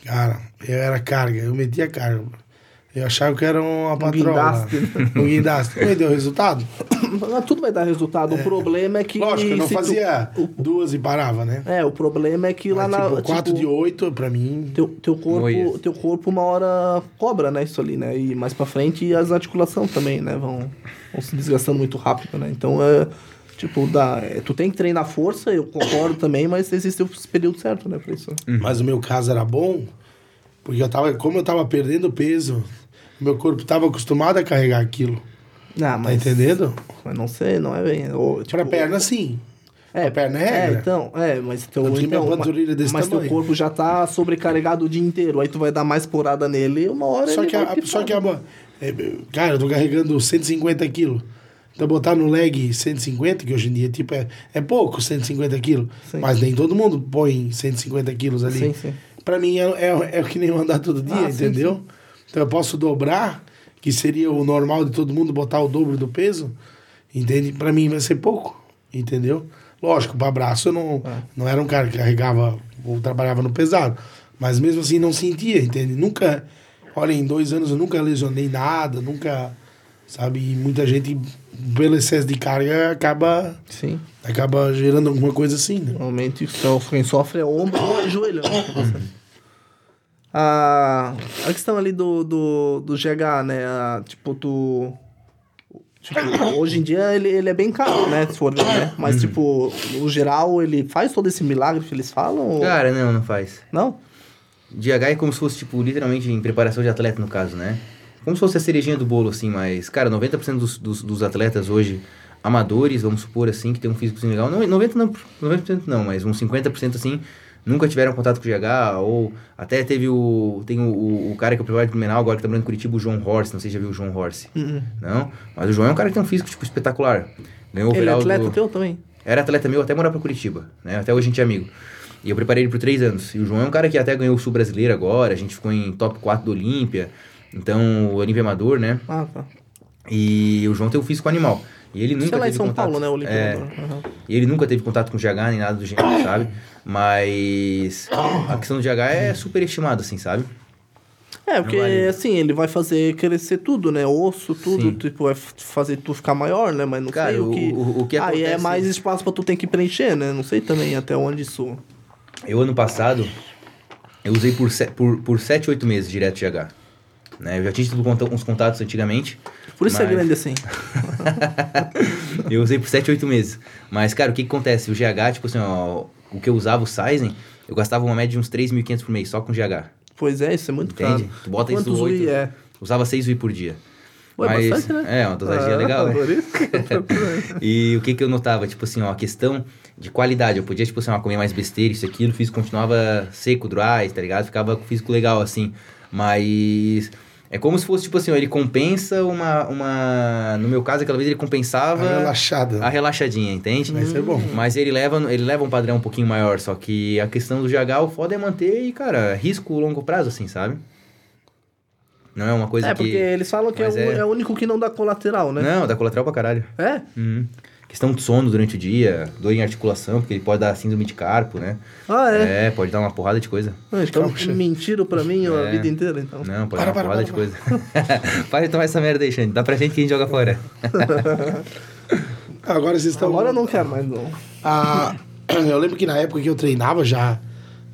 Cara, eu era carga, eu metia carga. Eu achava que era uma patroa. guindaste. Um guindaste. Me deu resultado? Mas Tudo vai dar resultado. O problema é que. Lógico, eu não se tu- fazia duas e parava, né? É, o problema é que lá Mas, na. tipo, 4 tipo, de 8, pra mim. Teu, teu, corpo, teu corpo uma hora cobra, né? Isso ali, né? E mais pra frente as articulações também, né? Vão, vão se desgastando muito rápido, né? Então é. Tipo, dá, é, tu tem que treinar força, eu concordo também, mas existe o período certo, né? Pra isso. Mas o meu caso era bom, porque eu tava, como eu tava perdendo peso, meu corpo tava acostumado a carregar aquilo. Ah, Tá mas. entendendo? Mas não sei, não é bem. Ou, tipo, Pra perna, sim. É, pra perna é é, então, é, mas teu, então, panturrilha desse mas teu corpo já tá sobrecarregado o dia inteiro, aí tu vai dar mais porada nele, uma hora Só que, a, só que né? a, é, cara, eu tô carregando 150 quilos. Então botar no leg 150, que hoje em dia tipo, é, é pouco, 150 quilos. Mas nem todo mundo põe 150 quilos ali. Sim, sim. Pra mim é, é, é o que nem eu andar todo dia, Ah, sim, entendeu? Então eu posso dobrar, que seria o normal de todo mundo botar o dobro do peso, entende? Pra mim vai ser pouco, entendeu? Lógico, pra braço eu não, É. não era um cara que carregava ou trabalhava no pesado. Mas mesmo assim não sentia, entende? Nunca, olha, em dois anos eu nunca lesionei nada, nunca, sabe? E muita gente, pelo excesso de carga, acaba, Sim. acaba gerando alguma coisa assim, né? Normalmente só- quem sofre é ombro ou joelho. né? A, a questão ali do, do, do GH, né? a- tipo, tu. Tipo, hoje em dia ele, ele é bem caro, né? Se for ver, né? Mas, tipo, no geral, ele faz todo esse milagre que eles falam? ou- Cara, não, não faz. Não? DH é como se fosse, tipo, literalmente em preparação de atleta, no caso, né? Como se fosse a cerejinha do bolo, assim, mas, cara, 90% dos, dos, dos atletas hoje, amadores, vamos supor assim, que tem um físico legal, não, 90% não, 90% não, mas uns 50% assim, nunca tiveram contato com o GH, ou até teve o. Tem o, o, o cara que é o de Menal agora que tá morando em Curitiba, o João Horse, não sei se já viu o João Horse. Uhum. Não? Mas o João é um cara que tem um físico, tipo, espetacular. Ganhou o Ele é atleta do... teu também? Era atleta meu até morar pra Curitiba, né? Até hoje a gente é amigo. E eu preparei ele por três anos. E o João é um cara que até ganhou o Sul Brasileiro agora, a gente ficou em top 4 do Olímpia. Então, o Olímpia Amador, né? Ah, tá. E o João tem um físico animal. E ele nunca Sei lá em teve São contato. Paulo, né? O é. Uhum. e ele nunca teve contato com o GH nem nada do gênero, sabe? Mas a questão do GH é super estimada, assim, sabe? É, porque vale. assim, ele vai fazer crescer tudo, né? Osso, tudo, Sim. tipo, vai f- fazer tu ficar maior, né? Mas não Cara, sei o o- que. o- o que Aí é acontece- mais espaço pra tu ter que preencher, né? Não sei também até onde isso. Eu, ano passado, eu usei por, se, por, por 7, 8 meses direto GH. Né? Eu já tinha tido uns contatos antigamente. Por isso é mas- grande assim. eu usei por 7, 8 meses. Mas, cara, o que, que acontece? O GH, tipo assim, ó, o que eu usava, o Sizing, eu gastava uma média de uns 3.500 por mês só com GH. Pois é, isso é muito Entende? caro. Tu bota isso Quantos no 8. UI é? Usava 6 UI por dia. Ué, Mas, bastante, né? É, uma dosadinha Ah, legal, né? isso. E o que que eu notava? Tipo assim, ó, a questão de qualidade. Eu podia, tipo assim, ó, comer mais besteira, isso aquilo, o físico continuava seco, dry, tá ligado? Ficava com o físico legal, assim. Mas é como se fosse, tipo assim, ó, ele compensa uma, uma... No meu caso, aquela vez ele compensava Tá relaxada. a relaxadinha, entende? Vai ser bom. Mas ele leva, ele leva um padrão um pouquinho maior, só que a questão do GH, o foda é manter e, cara, risco longo prazo, assim, sabe? Não é uma coisa É, que... porque eles falam que é, Mas o, é- é o único que não dá colateral, né? Não, dá colateral pra caralho. É? Uhum. Questão de sono durante o dia, dor em articulação, porque ele pode dar síndrome de carpo, né? Ah, é? É, pode dar uma porrada de coisa. Ah, Então Calma, mentiram pra mim a É. vida inteira, então. Não, pode Para, dar uma para, porrada para, de coisa. para de tomar essa merda aí, Xande. Dá pra gente que a gente joga fora. Agora vocês estão. Agora eu não quero mais, não. Ah, eu lembro que na época que eu treinava já,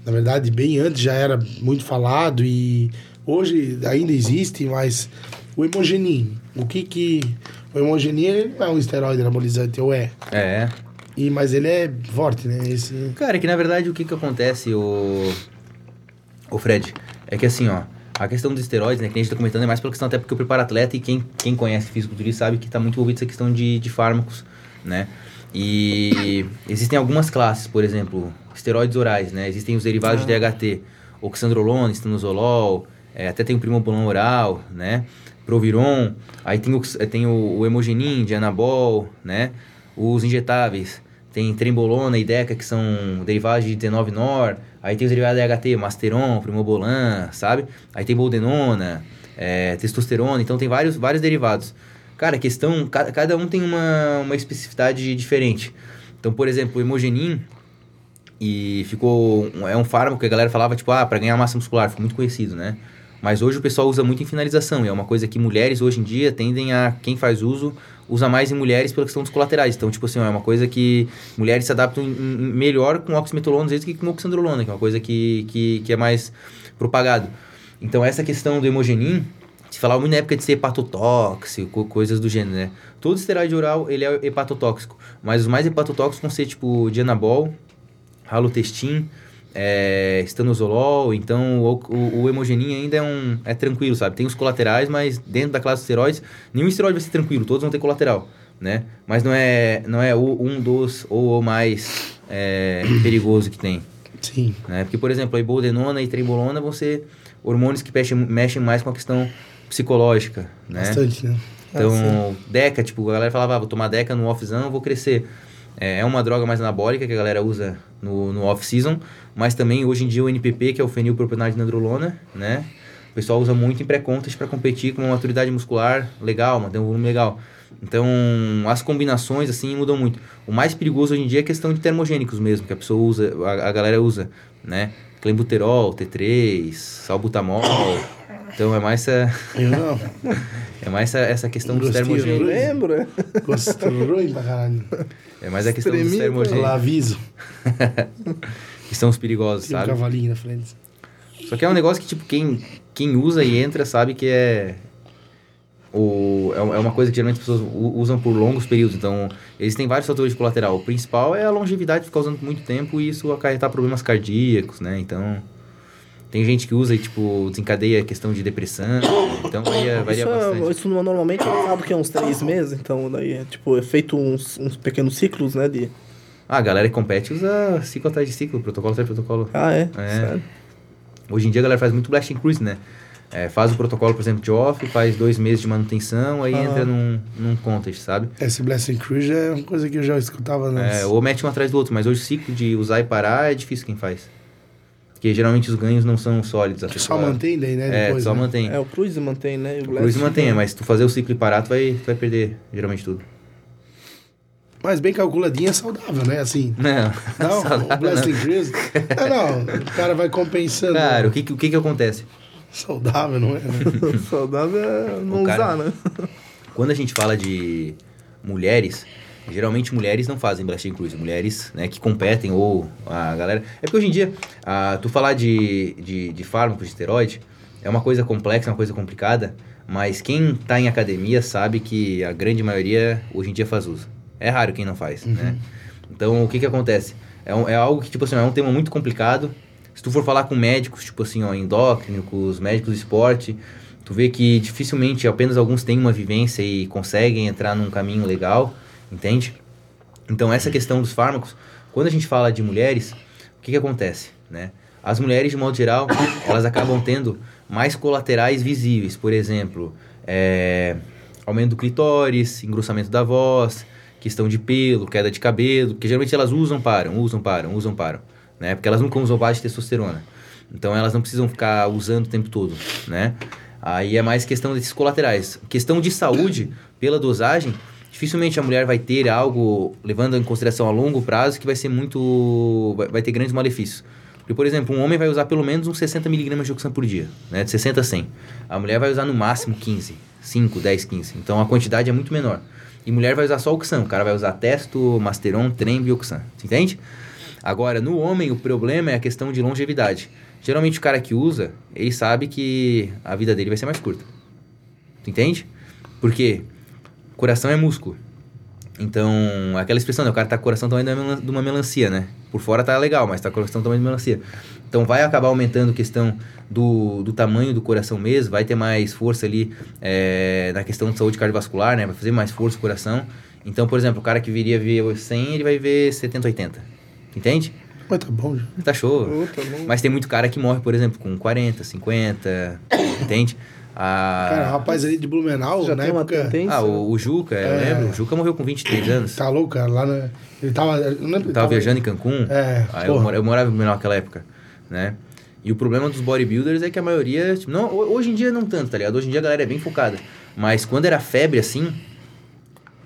na verdade, bem antes já era muito falado e hoje ainda existe, mas o hemogenin, o que que... O hemogenin não é um esteroide anabolizante, ou é? É. E, mas ele é forte, né? Esse... Cara, é que na verdade o que que acontece, o... O Fred, é que assim, ó, a questão dos esteroides, né, que a gente tá comentando, é mais pela questão até porque eu preparo atleta e quem, quem conhece fisiculturismo sabe que tá muito envolvido essa questão de, de fármacos, né? E existem algumas classes, por exemplo, esteroides orais, né? Existem os derivados de DHT, oxandrolona, estanozolol, é, até tem o primobolan oral, né? Proviron, aí tem o, tem o, o hemogenin de anabol, né? Os injetáveis, tem trembolona e deca, que são derivados de 19-nor, aí tem os derivados de DHT, masteron, primobolan, sabe? Aí tem boldenona, é, testosterona, então tem vários, vários derivados. Cara, a questão, cada, cada um tem uma, uma especificidade diferente. Então, por exemplo, o hemogenin, e ficou. É um fármaco que a galera falava, tipo, ah, para ganhar massa muscular, ficou muito conhecido, né? Mas hoje o pessoal usa muito em finalização, e é uma coisa que mulheres hoje em dia tendem a. Quem faz uso, usa mais em mulheres pela questão dos colaterais. Então, tipo assim, é uma coisa que mulheres se adaptam melhor com oximetolona, às vezes, que com oxandrolona, que é uma coisa que, que, que é mais propagado. Então, essa questão do hemogenin, se falava muito na época de ser hepatotóxico, coisas do gênero, né? Todo esteroide oral, ele é hepatotóxico. Mas os mais hepatotóxicos vão ser, tipo, dianabol, halotestin, é, estanozolol, então o, o, o, hemogenin ainda é, um, é tranquilo, sabe? Tem os colaterais, mas dentro da classe de esteroides, nenhum esteroide vai ser tranquilo, todos vão ter colateral, né? Mas não é, não é o, um dos ou o mais é, perigoso que tem. Sim. Né? Porque, por exemplo, a ibodenona e trembolona vão ser hormônios que mexem, mexem mais com a questão psicológica, né? Bastante, né? Então, ah, Deca, tipo, a galera falava, ah, vou tomar Deca no off-zão, vou crescer. É, é uma droga mais anabólica que a galera usa no, no off-season, mas também hoje em dia o NPP, que é o fenilpropanol de androlona, né? O pessoal usa muito em pré-contas para competir com uma maturidade muscular legal, manter um volume legal. Então, as combinações, assim, mudam muito. O mais perigoso hoje em dia é a questão de termogênicos mesmo, que a pessoa usa, a, a galera usa, né? Clenbuterol, T3, salbutamol. Então, é mais essa... Eu não. é mais essa, essa questão dos termogênicos. Eu lembro. Gostou ruim pra caralho. É mais a questão dos termogênicos. Lá aviso. que são os perigosos, Tem um sabe? cavalinho na frente. Só que é um negócio que, tipo, quem, quem usa e entra sabe que é... O, é uma coisa que geralmente as pessoas usam por longos períodos. Então, eles têm vários fatores de colateral. O principal é a longevidade, ficar usando por muito tempo e isso acarretar problemas cardíacos, né? Então... Tem gente que usa e, tipo, desencadeia a questão de depressão. Então varia, varia isso, é- bastante. isso normalmente é usado que é uns três meses, então daí é tipo, é feito uns, uns pequenos ciclos, né? De... Ah, a galera que compete usa ciclo atrás de ciclo, protocolo atrás de protocolo. Ah, é? É. Sério? Hoje em dia a galera faz muito blast and cruise, né? É, faz o protocolo, por exemplo, de off, faz dois meses de manutenção, aí Aham. entra num, num contest, sabe? Esse Blessing Cruise é uma coisa que eu já escutava nas... É, ou mete um atrás do outro, mas hoje o ciclo de usar e parar é difícil quem faz. Porque geralmente os ganhos não são sólidos. a Que só mantém daí, né? É, depois, só né? mantém. É, o Cruise mantém, né? E O cruise mantém, né? mas se tu fazer o ciclo e parar, tu vai, tu vai perder geralmente tudo. Mas bem calculadinho é saudável, né? Assim... Não, Não, saudável o Blessing Cruise... É, não, o cara vai compensando. Cara, o que, que- o que que acontece? Saudável, não é? né? Saudável é não cara- usar, né? Quando a gente fala de mulheres, geralmente mulheres não fazem Blast and Cruise. Mulheres né, que competem ou a galera... É porque hoje em dia, ah, tu falar de, de, de fármaco, de esteroide, é uma coisa complexa, uma coisa complicada, mas quem tá em academia sabe que a grande maioria hoje em dia faz uso. É raro quem não faz, né? Então, o que que acontece? É, um- é algo que, tipo assim, é um tema muito complicado. Se tu for falar com médicos, tipo assim, ó, endócrinos, médicos de esporte, tu vê que dificilmente apenas alguns têm uma vivência e conseguem entrar num caminho legal, entende? Então, essa questão dos fármacos, quando a gente fala de mulheres, o que que acontece, né? As mulheres, de modo geral, elas acabam tendo mais colaterais visíveis, por exemplo, é, aumento do clitóris, engrossamento da voz, questão de pelo, queda de cabelo, que geralmente elas usam, param, usam, param, usam, param, né? Porque elas nunca usam de testosterona. Então elas não precisam ficar usando o tempo todo, né? Aí é mais questão desses colaterais. Questão de saúde, pela dosagem, dificilmente a mulher vai ter algo, levando em consideração a longo prazo, que vai ser muito... vai, vai ter grandes malefícios. Porque, por exemplo, um homem vai usar pelo menos uns 60 miligramas de oxan por dia, né? De 60 a 100. A mulher vai usar no máximo 15, 5, 10, 15. Então a quantidade é muito menor. E mulher vai usar só oxan. O cara vai usar testo, masteron, tremb e oxan. Você entende? Agora, no homem, o problema é a questão de longevidade. Geralmente o cara que usa, ele sabe que a vida dele vai ser mais curta. Tu entende? Porque coração é músculo. Então, aquela expressão, né? O cara tá com o coração tamanho de uma melancia, né? Por fora tá legal, mas tá com o coração tamanho de melancia. Então, vai acabar aumentando a questão do, do tamanho do coração mesmo, vai ter mais força ali é, na questão de saúde cardiovascular, né? Vai fazer mais força o coração. Então, por exemplo, o cara que viria ver 100, ele vai ver 70, 80. Entende? Mas tá bom, já. Tá show. Ô, tá bom. Mas tem muito cara que morre, por exemplo, com 40, 50, entende? A... Cara, o rapaz ali de Blumenau, Já na tem uma época... tendência. Ah, o, o Juca, eu É. lembro. O Juca morreu com 23 anos. Tá louco, cara, lá na... Ele tava... Eu lembro, Eu tava viajando em Cancún. É, Aí eu, porra. mora- eu morava em Blumenau naquela época, né? E o problema dos bodybuilders é que a maioria... Tipo, não, ho- hoje em dia não tanto, tá ligado? Hoje em dia a galera é bem focada. Mas quando era febre, assim...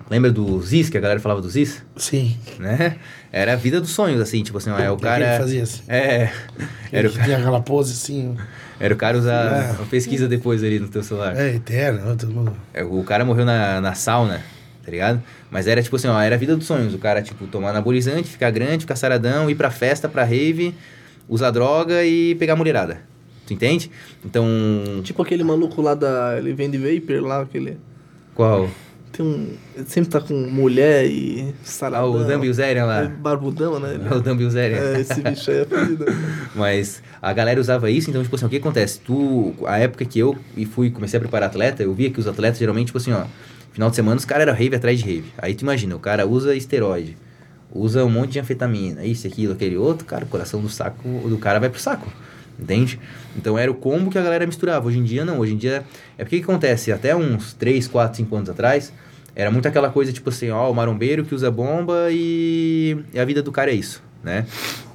Lembra do Ziz, que a galera falava do Ziz? Sim. Né? Era a vida dos sonhos, assim. Tipo assim, ó, é o Daquele cara... que fazia assim. É... Era o, Ele tinha aquela pose assim... era o cara usar... É. Pesquisa depois ali no teu celular. É, eterno, todo mundo... É, O cara morreu na, na sauna, tá ligado? Mas era tipo assim, ó, era a vida dos sonhos. O cara, tipo, tomar anabolizante, ficar grande, ficar saradão, ir pra festa, pra rave, usar droga e pegar mulherada. Tu entende? Então. Tipo aquele maluco lá da. Ele vende vapor lá, aquele. Qual? Tem um. Ele sempre tá com mulher e. Ah, Saradão. o Dan Bilzerian É lá. Barbudão, né? É o Bilzerian. É, esse bicho aí é fodido. Mas a galera usava isso, então, tipo assim, o que acontece? Tu, a época que eu e fui, comecei a preparar atleta, eu via que os atletas geralmente, tipo assim, ó, final de semana os caras eram rave atrás de rave. Aí tu imagina, o cara usa esteroide, usa um monte de anfetamina, isso, aquilo, aquele outro, cara, o coração do saco, do cara vai pro saco. Entende? Então era o combo que a galera misturava. Hoje em dia não, hoje em dia. É porque que acontece? Até uns 3, 4, 5 anos atrás, era muito aquela coisa tipo assim, ó, o marombeiro que usa bomba e, e a vida do cara é isso, né?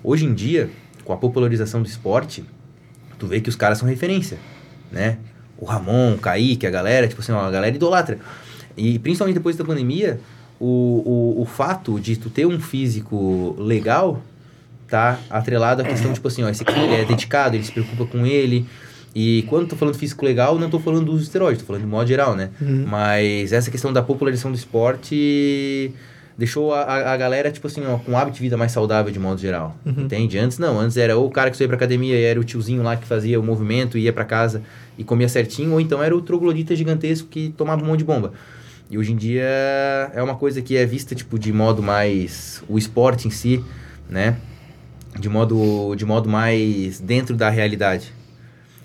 Hoje em dia, com a popularização do esporte, tu vê que os caras são referência, né? O Ramon, o Kaique, a galera, tipo assim, ó, a galera idolatra. E principalmente depois da pandemia, o, o, o fato de tu ter um físico legal tá atrelado à questão, tipo assim, ó, esse aqui é dedicado, ele se preocupa com ele. E quando tô falando físico legal, não tô falando do uso de esteroide, tô falando de modo geral, né? Mas essa questão da popularização do esporte deixou a, a, galera, tipo assim, ó, com um hábito de vida mais saudável de modo geral. Entende? Antes não, antes era ou o cara que só ia pra academia e era o tiozinho lá que fazia o movimento, ia pra casa e comia certinho, ou então era o troglodita gigantesco que tomava um monte de bomba. E hoje em dia é uma coisa que é vista, tipo, de modo mais... o esporte em si, né? De modo, de modo mais dentro da realidade.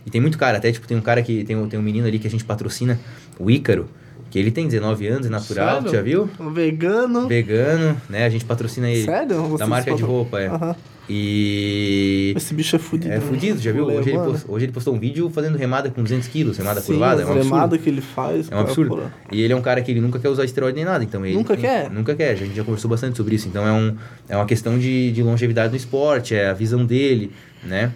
E tem muito cara, até tipo, tem um cara que tem, tem um menino ali que a gente patrocina, o Ícaro, que ele tem 19 anos, é natural, Sério? já viu? Um vegano. Vegano, né? A gente patrocina ele. Sério? Da marca de roupa, é. Aham. E. Esse bicho é fudido. É fudido, já viu? Hoje ele, mano. post- hoje ele postou um vídeo fazendo remada com 200 quilos, remada Sim, curvada. É um absurdo. remadas que ele faz. É um cara, absurdo. E ele é um cara que ele nunca quer usar esteroide nem nada, então ele... Nunca ele- quer? Nunca quer, a gente já conversou bastante sobre isso. Então é, um, é uma questão de, de longevidade no esporte, é a visão dele, né?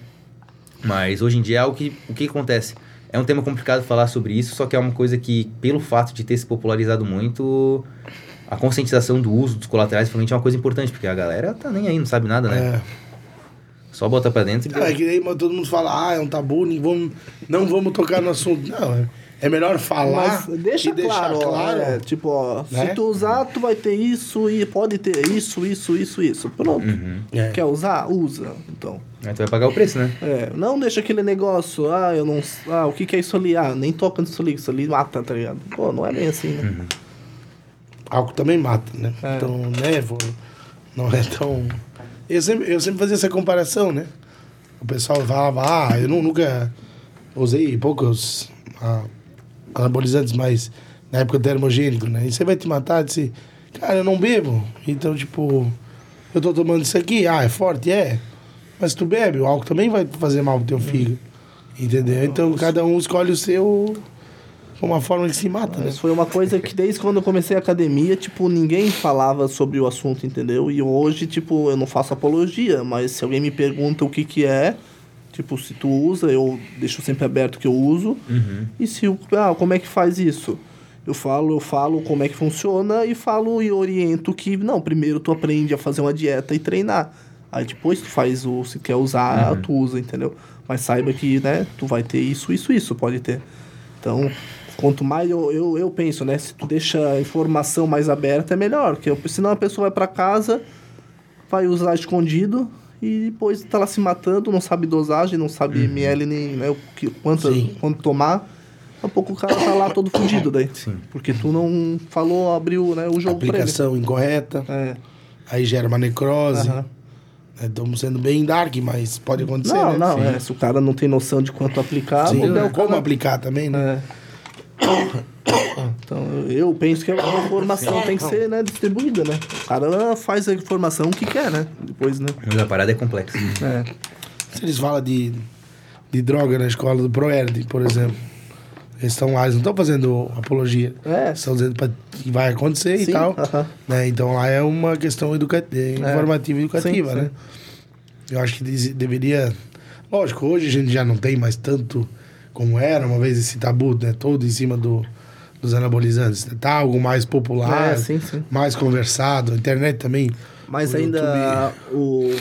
Mas hoje em dia é algo que... O que acontece? É um tema complicado falar sobre isso, só que é uma coisa que, pelo fato de ter se popularizado muito, a conscientização do uso dos colaterais realmente é uma coisa importante, porque a galera tá nem aí, não sabe nada, né? É. Só bota pra dentro e... Não, é que aí todo mundo fala, ah, é um tabu, nem vamos, não vamos tocar no assunto. Não, é, é melhor falar Mas deixa e deixar claro, ó, claro. é, tipo, ó, né? se tu usar, tu vai ter isso e pode ter isso, isso, isso, isso. Pronto. Uhum. É. Quer usar? Usa. Então. Aí tu vai pagar o preço, né? É, não deixa aquele negócio, ah, eu não. Ah, o que, que é isso ali? Ah, nem toca nisso ali, isso ali mata, tá ligado? Pô, não é bem assim, né? Uhum. Álcool também mata, né? É. Então, né, vô, não é tão... Eu sempre, eu sempre fazia essa comparação, né? O pessoal falava, ah, eu não, nunca usei poucos ah, anabolizantes, mas na época termogênico, né? E você vai te matar, disse, cara, eu não bebo. Então, tipo, eu tô tomando isso aqui, ah, é forte? É. Mas tu bebe, o álcool também vai fazer mal pro teu fígado. Entendeu? Então, cada um escolhe o seu... Uma forma que se mata, né? Mas foi uma coisa que desde quando eu comecei a academia, tipo, ninguém falava sobre o assunto, entendeu? E hoje, tipo, eu não faço apologia, mas se alguém me pergunta o que que é, tipo, se tu usa, eu deixo sempre aberto que eu uso. Uhum. E se o ah, como é que faz isso? Eu falo, eu falo como é que funciona e falo e oriento que não, primeiro tu aprende a fazer uma dieta e treinar. Aí depois tu faz o se quer usar, tu usa, entendeu? Mas saiba que, né, tu vai ter isso, isso, isso, pode ter. Então, quanto mais eu, eu, eu penso, né, se tu deixa a informação mais aberta é melhor, porque senão a pessoa vai pra casa, vai usar escondido e depois tá lá se matando, não sabe dosagem, não sabe ml nem né, o que, quanto, Sim. quanto tomar. Daqui a pouco o cara tá lá todo fudido daí. Sim. Porque tu não falou, abriu né, o jogo. Aplicação incorreta, É. aí gera uma necrose. aham. Estamos sendo bem dark, mas pode acontecer, Não, né? não, Sim. é, se o cara não tem noção de quanto aplicar, Sim, o como aplicar também, né? É. Então, eu, penso que a informação tem que ser né, distribuída, né? O cara faz a informação que quer, né? Depois, né? Mas a parada é complexa. É. Se eles falam de, de droga na escola do Proerd, por exemplo, eles estão lá, eles não estão fazendo apologia. É. Estão dizendo pra, que vai acontecer Sim, e tal. aham. Né? Então lá é uma questão educa é, informativa e educativa, sim, né? Eu acho que des- deveria. Lógico, hoje a gente já não tem mais tanto como era, uma vez esse tabu, né? Todo em cima do, dos anabolizantes. né? Tá algo mais popular, É, sim, sim. mais conversado. A internet também. Mas o ainda o,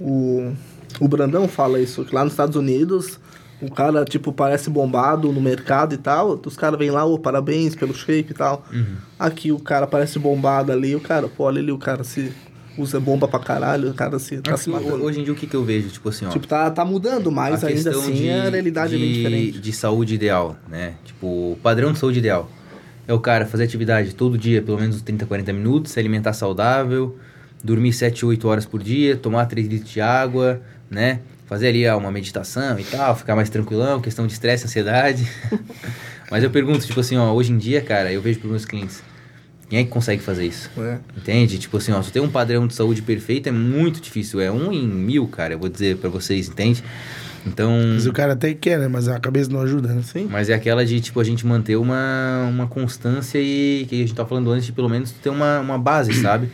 o, o Brandão fala isso, que lá nos Estados Unidos o cara, tipo, parece bombado no mercado e tal, os caras vêm lá, ô, parabéns pelo shape e tal. Aqui o cara parece bombado ali, o cara, pô, olha ali, o cara se usa bomba pra caralho, o cara se, tá se Assim, matando. hoje em dia, o que, que eu vejo? Tipo assim, ó. Tipo, tá, tá mudando, mas a ainda assim de, a realidade é bem de- diferente. de saúde ideal, né? Tipo, o padrão de saúde ideal é o cara fazer atividade todo dia, pelo menos 30, 40 minutos, se alimentar saudável, dormir 7, 8 horas por dia, tomar 3 litros de água, né? Fazer ali ah, uma meditação e tal, ficar mais tranquilão, questão de estresse, ansiedade. Mas eu pergunto, tipo assim, ó, hoje em dia, cara, eu vejo pros meus clientes, quem é que consegue fazer isso? É. Entende? Tipo assim, ó, se ter um padrão de saúde perfeito é muito difícil. É um em mil, cara, eu vou dizer pra vocês, entende? Então. Mas o cara até quer, né? Mas a cabeça não ajuda, né? Sim. Mas é aquela de, tipo, a gente manter uma, uma constância e que a gente tá falando antes de pelo menos ter uma, uma base, sabe?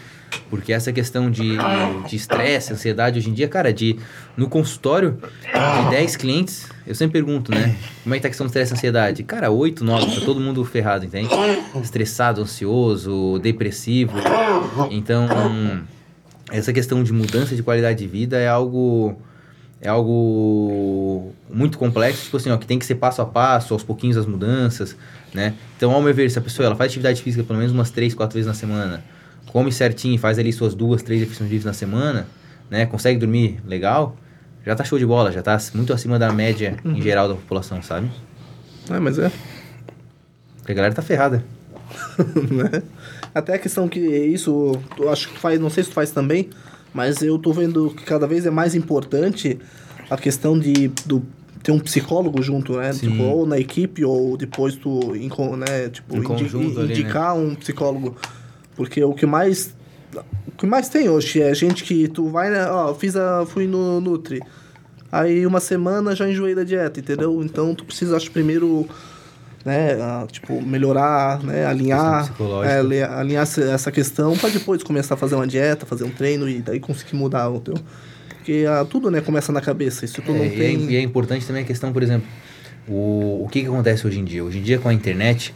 Porque essa questão de de estresse, ansiedade hoje em dia, cara, de no consultório de 10 clientes, eu sempre pergunto, né? Como é que tá a questão do estresse e ansiedade? Cara, 8, 9, tá todo mundo ferrado, entende? Estressado, ansioso, depressivo. Então, essa questão de mudança de qualidade de vida é algo é algo muito complexo, tipo assim, ó, que tem que ser passo a passo, aos pouquinhos as mudanças, né? Então, ao meu ver, se a pessoa ela faz atividade física pelo menos umas três, quatro vezes na semana, come certinho, faz ali suas duas, três refeições livres na semana, né? Consegue dormir legal, já tá show de bola, já tá muito acima da média em geral da população, sabe? É, mas é. Porque a galera tá ferrada. né? Até a questão que isso, eu acho que tu faz, não sei se tu faz também, mas eu tô vendo que cada vez é mais importante a questão de do, ter um psicólogo junto, né? Sim. Tipo, ou na equipe, ou depois tu, né? Tipo, indi- ali, né? indicar um psicólogo. Porque o que mais. O que mais tem hoje é gente que tu vai, né? Ó, fiz a, fui no Nutri. Aí uma semana já enjoei da dieta, entendeu? Então tu precisa, acho, primeiro né, a, tipo, melhorar, né, alinhar, é, ali- alinhar essa- questão para depois começar a fazer uma dieta, fazer um treino e daí conseguir mudar o teu. Porque ah, tudo, né, começa na cabeça. Se tu É, não e, é, tem. e é importante também a questão, por exemplo, o, o que, que acontece hoje em dia? Hoje em dia com a internet,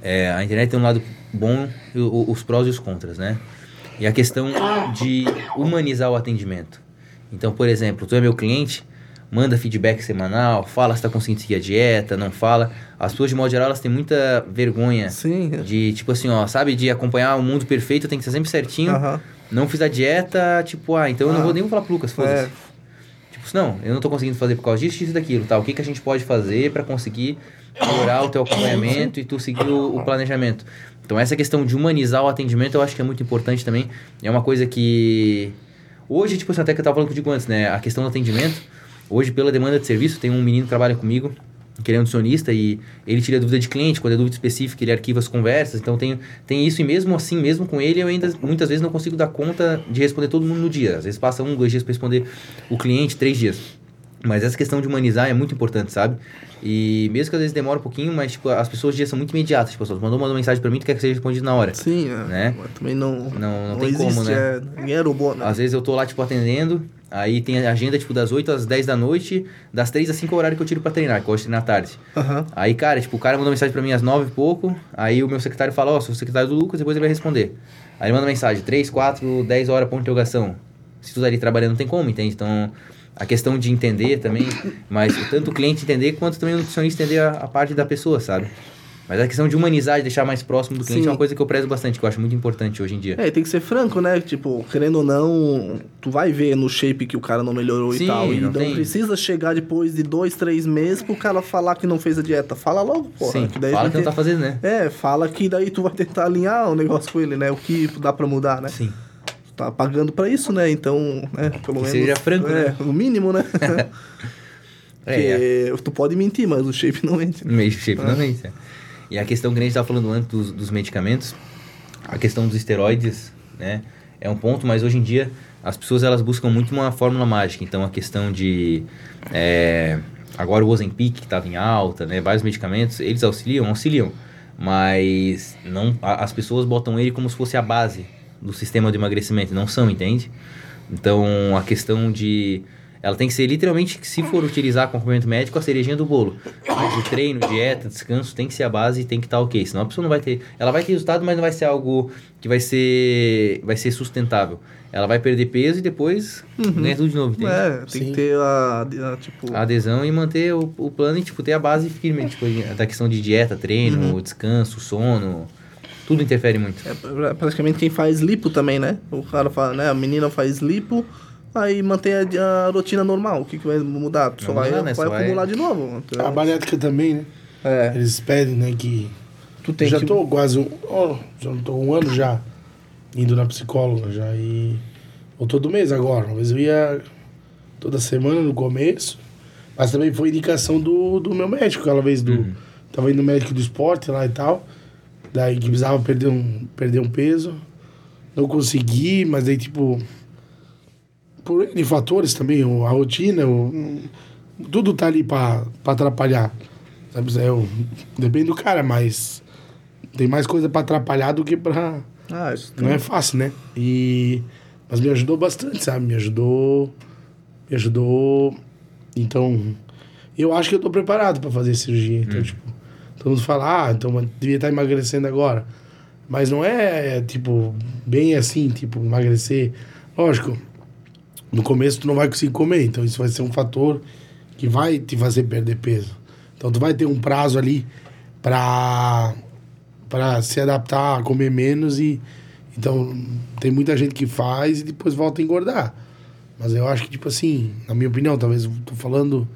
é, a internet tem um lado bom, os prós e os contras, né? E a questão de humanizar o atendimento. Então, por exemplo, tu é meu cliente, manda feedback semanal, fala se tá conseguindo seguir a dieta, não fala. As pessoas, de modo geral, elas têm muita vergonha Sim. de, tipo assim, ó, sabe, de acompanhar o mundo perfeito, tem que ser sempre certinho. Aham. Não fiz a dieta, tipo, ah, então eu não Ah. vou nem falar pro Lucas, foda-se. É. Tipo, não, eu não tô conseguindo fazer por causa disso, disso e daquilo, tá? O que, que a gente pode fazer para conseguir melhorar o teu acompanhamento e tu seguir o, o planejamento? Então, essa questão de humanizar o atendimento eu acho que é muito importante também. É uma coisa que... Hoje, tipo até que eu tava falando contigo antes, né? A questão do atendimento, hoje, pela demanda de serviço, tem um menino que trabalha comigo, que ele é nutricionista e ele tira dúvida de cliente, quando é dúvida específica ele arquiva as conversas, então tem, tem isso e mesmo assim, mesmo com ele, eu ainda muitas vezes não consigo dar conta de responder todo mundo no dia, às vezes passa um, dois dias para responder o cliente, três dias. Mas essa questão de humanizar é muito importante, sabe? E mesmo que às vezes demora um pouquinho, mas tipo, as pessoas hoje são muito imediatas, tipo, tu mandou uma mensagem para mim, tu quer que seja respondido na hora. Sim, é. Né? Também não. Não- não tem existe, como, né? É, ninguém é robô, né? Às vezes eu tô lá, tipo, atendendo, aí tem a agenda, tipo, das 8 às 10 da noite, das 3 às 5 é o horário que eu tiro pra treinar, que eu gosto de treinar à tarde. Aham. Aí, cara, tipo, o cara mandou mensagem pra mim às nove e pouco, aí o meu secretário fala, ó, sou o secretário do Lucas, depois ele vai responder. Aí ele manda mensagem, 3, 4, 10 horas, ponto de interrogação. Se tu tá ali trabalhando, não tem como, entende? Então, a questão de entender também, mas tanto o cliente entender, quanto também o nutricionista entender a, a parte da pessoa, sabe? Mas a questão de humanizar, de deixar mais próximo do cliente Sim. é uma coisa que eu prezo bastante, que eu acho muito importante hoje em dia. É, e tem que ser franco, né? Tipo, querendo ou não, tu vai ver no shape que o cara não melhorou Sim, e tal. E não não, tem- precisa chegar depois de dois, três meses pro cara falar que não fez a dieta. Fala logo, porra. Sim, que daí fala que não tá fazendo, né? É, fala que daí tu vai tentar alinhar o negócio com ele, né? O que dá pra mudar, né? Sim. Tá pagando pra isso, né? Então, né? Pelo menos. seja franco, é, né? No mínimo, né? É, Porque tu pode mentir, mas o shape não mente. né? Meio shape, não mente. E a questão que a gente estava falando antes dos, dos medicamentos, a questão dos esteroides, né? É um ponto, mas hoje em dia as pessoas elas buscam muito uma fórmula mágica. Então a questão de é, agora o Ozempic que estava em alta, né? Vários medicamentos eles auxiliam, auxiliam, mas não a, as pessoas botam ele como se fosse a base do sistema de emagrecimento, não são, entende? Então a questão de ela tem que ser literalmente, se for utilizar acompanhamento médico, a cerejinha do bolo. O treino, dieta, descanso tem que ser a base e tem que estar tá ok. Senão a pessoa não vai ter. Ela vai ter resultado, mas não vai ser algo que vai ser, vai ser sustentável. Ela vai perder peso e depois uhum. ganha tudo de novo. Entende? É, tem Sim. que ter a, a, tipo... a adesão e manter o, o plano e tipo, ter a base firme. tipo, da questão de dieta, treino, uhum. descanso, sono. Tudo interfere muito. É praticamente quem faz lipo também, né? O cara fala, né? A menina faz lipo aí mantém a, a, rotina normal. O que, que vai mudar? Só vai, né? vai só acumular vai... de novo. Entendeu? A bariátrica também, né? É. Eles pedem, né, que... Tu tem já que... tô quase um... Oh, já tô um ano já indo na psicóloga já e... Ou todo mês agora. Uma vez eu ia toda semana no começo. Mas também foi indicação do, do meu médico, aquela vez do... Uhum. Tava indo no médico do esporte lá e tal. Daí que precisava perder um, perder um peso. Não consegui, mas aí tipo por N fatores também, a rotina, o, tudo tá ali para atrapalhar. Sabe, eu, depende do cara, mas tem mais coisa para atrapalhar do que para ah, Não é fácil, né? E mas me ajudou bastante, sabe? Me ajudou me ajudou. Então, eu acho que eu tô preparado para fazer cirurgia. Então, hum. tipo, todo mundo fala: "Ah, então devia estar tá emagrecendo agora". Mas não é, tipo, bem assim, tipo, emagrecer. Lógico, no começo tu não vai conseguir comer, então isso vai ser um fator que vai te fazer perder peso. Então tu vai ter um prazo ali para para se adaptar a comer menos e então tem muita gente que faz e depois volta a engordar. Mas eu acho que tipo assim, na minha opinião, talvez eu tô falando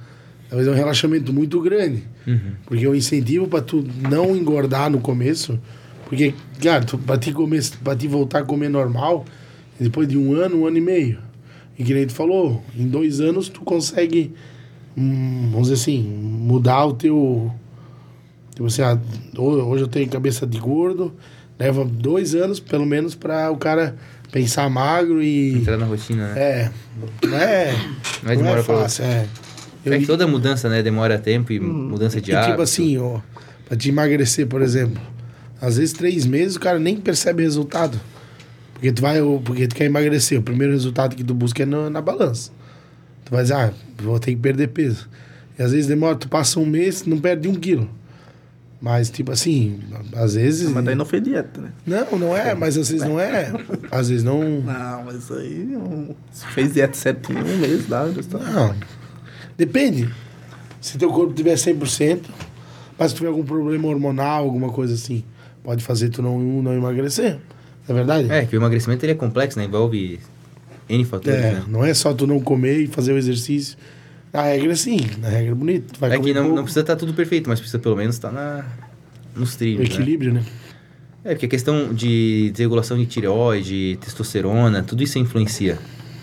talvez é um relaxamento muito grande. Uhum. Porque o incentivo para tu não engordar no começo, porque cara, tu, comer, para ti voltar a comer normal, depois de um ano, um ano e meio. E que nem tu falou, em dois anos tu consegue, hum, vamos dizer assim, mudar o teu. Tipo assim, ah, hoje eu tenho cabeça de gordo, leva dois anos pelo menos para o cara pensar magro e. Entrar na rotina, né? É. Não é. Não é, demora não é fácil, é. Eu, é que toda mudança, né, demora tempo e hum, mudança de e, hábito. Tipo assim, ó, pra te emagrecer, por exemplo, às vezes três meses o cara nem percebe resultado. Porque tu vai, porque tu quer emagrecer. O primeiro resultado que tu busca é na, na balança. Tu vai dizer, ah, vou ter que perder peso. E às vezes demora, tu passa um mês, não perde um quilo. Mas, tipo assim, às vezes. Mas daí não foi dieta, né? Não, não é, mas às vezes não é. Às vezes não. Não, mas aí. Se fez dieta certinho, um mês dá. Não. Depende. Se teu corpo tiver 100%, mas se tiver algum problema hormonal, alguma coisa assim, pode fazer tu não, não emagrecer. É verdade? É, que o emagrecimento ele é complexo, né? Envolve N fatores, é, né? Não é só tu não comer e fazer o exercício. A regra é sim, a regra é bonita. é que não, não precisa estar tá tudo perfeito, mas precisa pelo menos estar tá na, nos trilhos. O equilíbrio, né? né? É, porque a questão de desregulação de tireoide, testosterona, tudo isso influencia,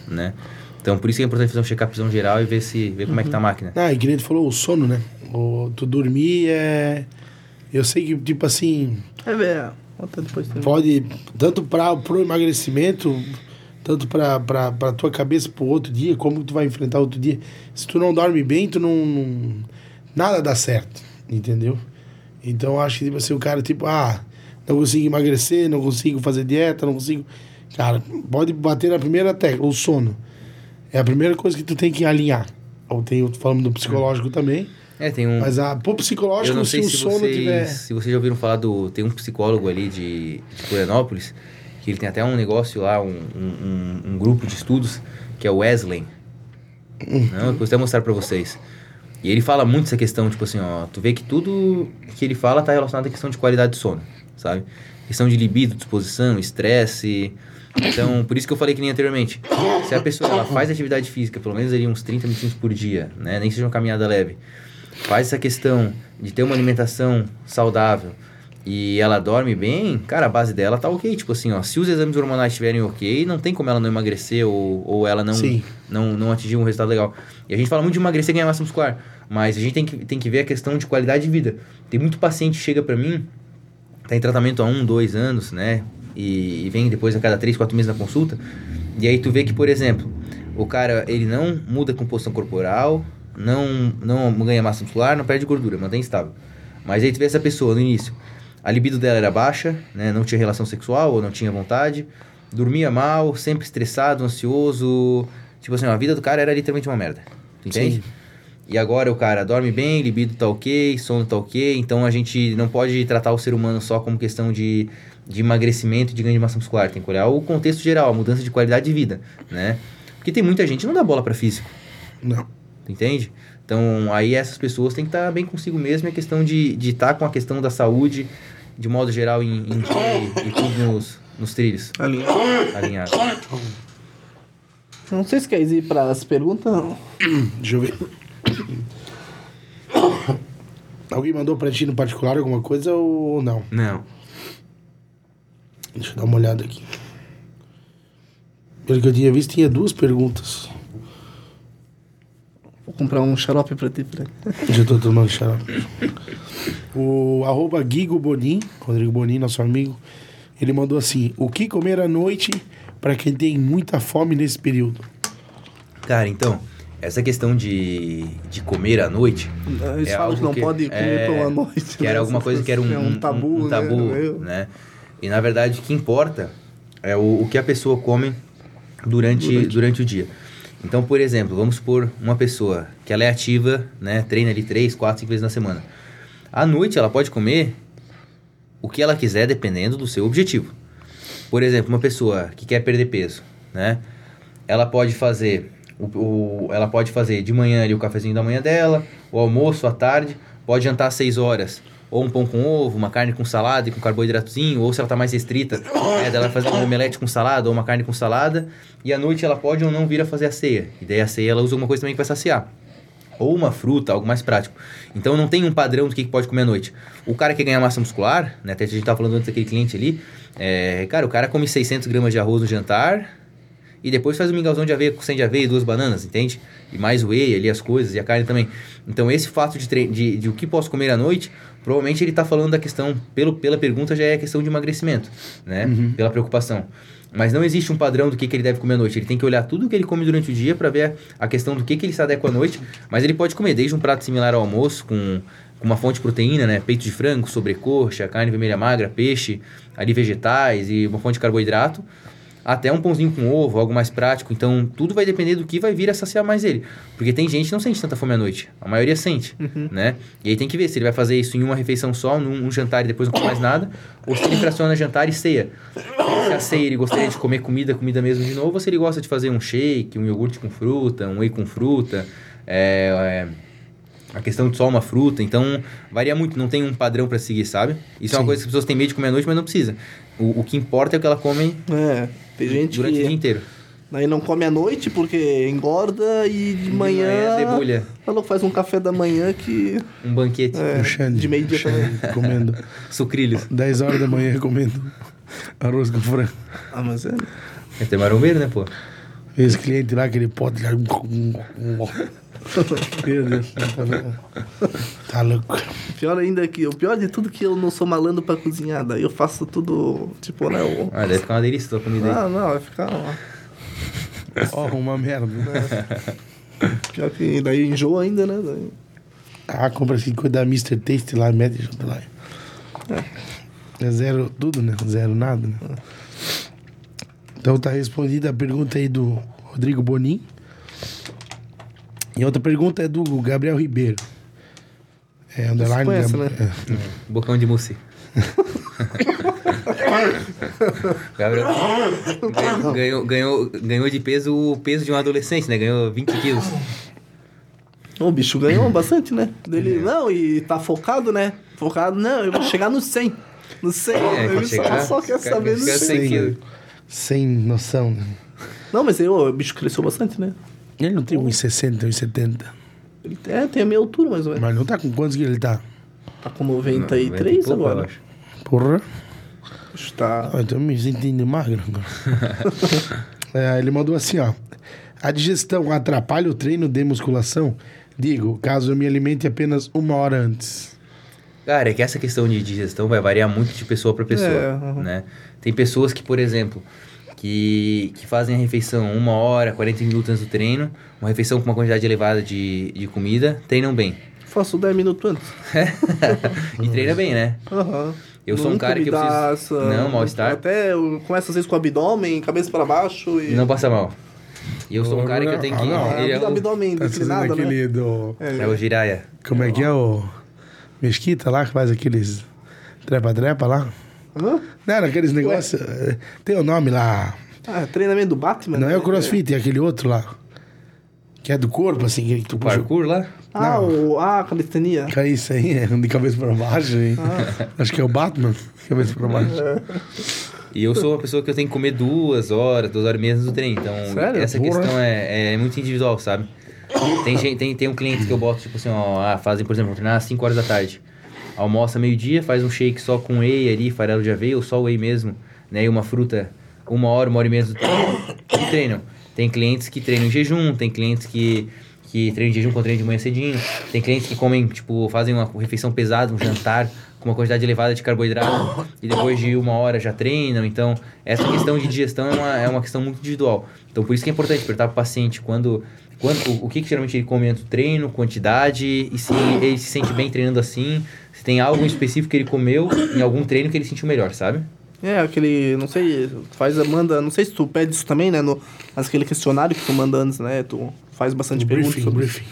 né? Então, por isso que é importante fazer um check-upzão geral e ver, se, ver como uhum. é que tá a máquina. Ah, e que nem tu falou, o sono, né? O, tu dormir é... Eu sei que, tipo assim... É, também. Pode, tanto para o emagrecimento, tanto para a tua cabeça para o outro dia, como tu vai enfrentar outro dia. Se tu não dorme bem, tu não, não nada dá certo, entendeu? Então acho que tipo assim, o cara tipo, ah, não consigo emagrecer, não consigo fazer dieta, não consigo. Cara, pode bater na primeira tecla, o sono. É a primeira coisa que tu tem que alinhar. Eu tenho falando do psicológico também. É, tem um. Mas a, pô, psicológico, eu não sei se, se o sono vocês, tiver. Se vocês já ouviram falar do. Tem um psicólogo ali de, de Florianópolis, que ele tem até um negócio lá, um, um, um grupo de estudos, que é o Wesley. Uhum. Não, eu vou até mostrar pra vocês. E ele fala muito essa questão, tipo assim, ó, tu vê que tudo que ele fala tá relacionado à questão de qualidade de sono, sabe? Questão de libido, disposição, estresse. Então, por isso que eu falei que nem anteriormente. Se a pessoa ela faz atividade física, pelo menos ali uns 30 minutos por dia, né? Nem seja uma caminhada leve faz essa questão de ter uma alimentação saudável e ela dorme bem, cara, a base dela tá ok. Tipo assim, ó, se os exames hormonais estiverem ok, não tem como ela não emagrecer ou, ou ela não, Sim. não, não atingir um resultado legal. E a gente fala muito de emagrecer e ganhar massa muscular, mas a gente tem que, tem que ver a questão de qualidade de vida. Tem muito paciente que chega pra mim, tá em tratamento há um, dois anos, né? E, e vem depois a cada três, quatro meses na consulta. E aí tu vê que, por exemplo, o cara, ele não muda a composição corporal, não, não ganha massa muscular, não perde gordura, mantém estável. Mas aí tu vê essa pessoa no início, a libido dela era baixa, né? Não tinha relação sexual ou não tinha vontade, dormia mal, sempre estressado, ansioso. Tipo assim, a vida do cara era literalmente uma merda. Tu entende? Sim. E agora o cara dorme bem, libido tá ok, sono tá ok, então a gente não pode tratar o ser humano só como questão de, de emagrecimento e de ganho de massa muscular. Tem que olhar o contexto geral, a mudança de qualidade de vida, né? Porque tem muita gente que não dá bola para físico, Não. tu entende? Então aí essas pessoas têm que estar bem consigo mesmo, é questão de estar de tá com a questão da saúde, de modo geral, em, em dia e, e tudo nos, nos trilhos, Ali. alinhado. Não sei se quer ir para as perguntas. Deixa eu ver. Alguém mandou pra ti no particular alguma coisa ou não? Não. Deixa eu dar uma olhada aqui. Pelo que eu tinha visto, tinha duas perguntas. Vou comprar um xarope pra ti, Fred. Já tô tomando xarope. O arroba Guigo Bonin, Rodrigo Bonin, nosso amigo, ele mandou assim: O que comer à noite pra quem tem muita fome nesse período? Cara, então, essa questão de, de comer à noite. Eles é falam que não pode comer pão à noite. Que né? era alguma coisa que era um, É um tabu, um tabu né? Eu- né? E na verdade o que importa é o, o que a pessoa come durante, durante. Durante. o dia. Então, por exemplo, vamos supor uma pessoa que ela é ativa, né? Treina ali três, quatro, cinco vezes na semana. À noite ela pode comer o que ela quiser dependendo do seu objetivo. Por exemplo, uma pessoa que quer perder peso, né? Ela pode fazer o, o- ela pode fazer de manhã ali o cafezinho da manhã dela, o almoço à tarde, pode jantar às 6 horas, ou um pão com ovo, uma carne com salada e com carboidratozinho, ou se ela tá mais restrita, é, dela fazer um omelete com salada ou uma carne com salada, e à noite ela pode ou não vir a fazer a ceia. E daí a ceia ela usa alguma coisa também que vai saciar ou uma fruta, algo mais prático. Então não tem um padrão do que pode comer à noite. O cara que ganha massa muscular, né, até a gente tava falando antes daquele cliente ali, é, cara, o cara come 600 gramas de arroz no jantar e depois faz um mingalzão de aveia com 100 de aveia e duas bananas, entende? E mais whey ali, as coisas, e a carne também. Então esse fato de, de, de o que posso comer à noite, provavelmente ele tá falando da questão, pelo, pela pergunta já é a questão de emagrecimento, né? Pela preocupação. Mas não existe um padrão do que, que ele deve comer à noite. Ele tem que olhar tudo que ele come durante o dia para ver a questão do que, que ele se adequa à noite. Mas ele pode comer desde um prato similar ao almoço, com, com uma fonte de proteína, né? Peito de frango, sobrecoxa, carne vermelha magra, peixe, ali vegetais e uma fonte de carboidrato. Até um pãozinho com ovo, algo mais prático. Então, tudo vai depender do que vai vir a saciar mais ele. Porque tem gente que não sente tanta fome à noite. A maioria sente, né? E aí tem que ver se ele vai fazer isso em uma refeição só, num um jantar e depois não come mais nada. Ou se ele fraciona jantar e ceia. Se a ceia ele gostaria de comer comida, comida mesmo de novo. Ou se ele gosta de fazer um shake, um iogurte com fruta, um whey com fruta. É... é a questão de só uma fruta, então varia muito, não tem um padrão pra seguir, sabe? Isso é uma Sim. coisa que as pessoas têm medo de comer à noite, mas não precisa. O, o que importa é o que ela come É, tem gente durante o dia que inteiro. daí não come à noite porque engorda e de manhã. manhã debulha. Falou que faz um café da manhã que. Um banquete, É, Xande. de meio-dia Xande comendo. sucrilhos. 10 horas da manhã comendo arroz com frango. Ah, mas é. É ter marombeiro, né, pô? Esse cliente lá, aquele pote lá. Meu Deus. Tá louco. Pior ainda que. O pior de tudo é que eu não sou malandro pra cozinhar. Daí eu faço tudo. Tipo, né? O... Ah, deve ficar uma delícia tua comida aí. Ah, não, vai ficar. ó. Ó, uma merda. Pior que daí enjoa ainda, né? Daí... Ah, compra assim, coisa da Mr. Taste lá, mete junto lá. É zero tudo, né? Zero nada, né? Então tá respondida a pergunta aí do Rodrigo Bonin. E outra pergunta é do Gabriel Ribeiro. É, underline. conhece, Gab- né? é. Bocão de mousse. Gabriel ganhou, ganhou, ganhou, de peso o peso de um adolescente, né? Ganhou 20 quilos. O bicho ganhou bastante, né? Dele, não, e tá focado, né? Focado, não, eu vou chegar no 100. No 100. É, ele chegar- só, só quer saber no quer 100. 100 quilos. Sem noção, né? Não, mas ô, o bicho cresceu bastante, né? Ele não tem 1,60, 1,70. Ele é, tem a minha altura, mais ou menos. Mas não tá com quantos que ele tá? Tá com Não, 93 vinte e pouco, eu agora. acho. Porra. Está. Ah, então me sentindo magro agora. É, ele mandou assim, ó. A digestão atrapalha o treino de musculação? Digo, caso eu me alimente apenas uma hora antes. Cara, é que essa questão de digestão vai variar muito de pessoa para pessoa, É, uhum. né? Tem pessoas que, por exemplo, que, que fazem a refeição uma hora, 40 minutos antes do treino, uma refeição com uma quantidade elevada de, de comida, treinam bem. Faço 10 minutos antes. e treina bem, né? Aham. Eu sou um Nunca cara me que eu preciso- essa- Não, mal-estar. Até eu começo às vezes com o abdômen, cabeça para baixo e. Não passa mal. E eu sou um cara que eu tenho que... Ah, não. É, é o, abdômen Tá fazendo declinado, né? aquele do. é o giraia. Como é que é o. Mesquita lá que faz aqueles. Trepa-trepa lá? Hã? Não, era aqueles negócios. eh, Tem o nome lá. Ah, treinamento do Batman? Não é o crossfit, é aquele outro lá. Que é do corpo, assim, que tu puxa. parkour lá? Ah, o, ah, a calistenia. É isso aí, é de cabeça pra baixo. hein? Ah. Acho que é o Batman, cabeça pra baixo. E eu sou uma pessoa que eu tenho que comer duas horas, duas horas e meia do treino. Então, Sério? essa Porra. questão é, é muito individual, sabe? Tem, gente, tem, tem um cliente que eu boto, tipo assim, ó, ah, fazem, por exemplo, treinar às 5 horas da tarde. Almoça meio-dia, faz um shake só com whey ali, farelo de aveia, ou só whey mesmo, né? E uma fruta, uma hora, uma hora e meia do treino, e treinam. Tem clientes que treinam em jejum, tem clientes que, que treinam em jejum com treino de manhã cedinho, tem clientes que comem, tipo, fazem uma refeição pesada, um jantar com uma quantidade elevada de carboidrato e depois de uma hora já treinam. Então, essa questão de digestão é uma, é uma questão muito individual. Então, por isso que é importante perguntar para o paciente quando, quando o, o que, que geralmente ele come antes do treino, quantidade, e se ele se sente bem treinando assim, se tem algo em específico que ele comeu em algum treino que ele sentiu melhor, sabe? É, aquele, não sei, faz, manda, não sei se tu pede isso também, né, no, aquele questionário que tu manda antes, né, tu faz bastante perguntas briefing, sobre briefing.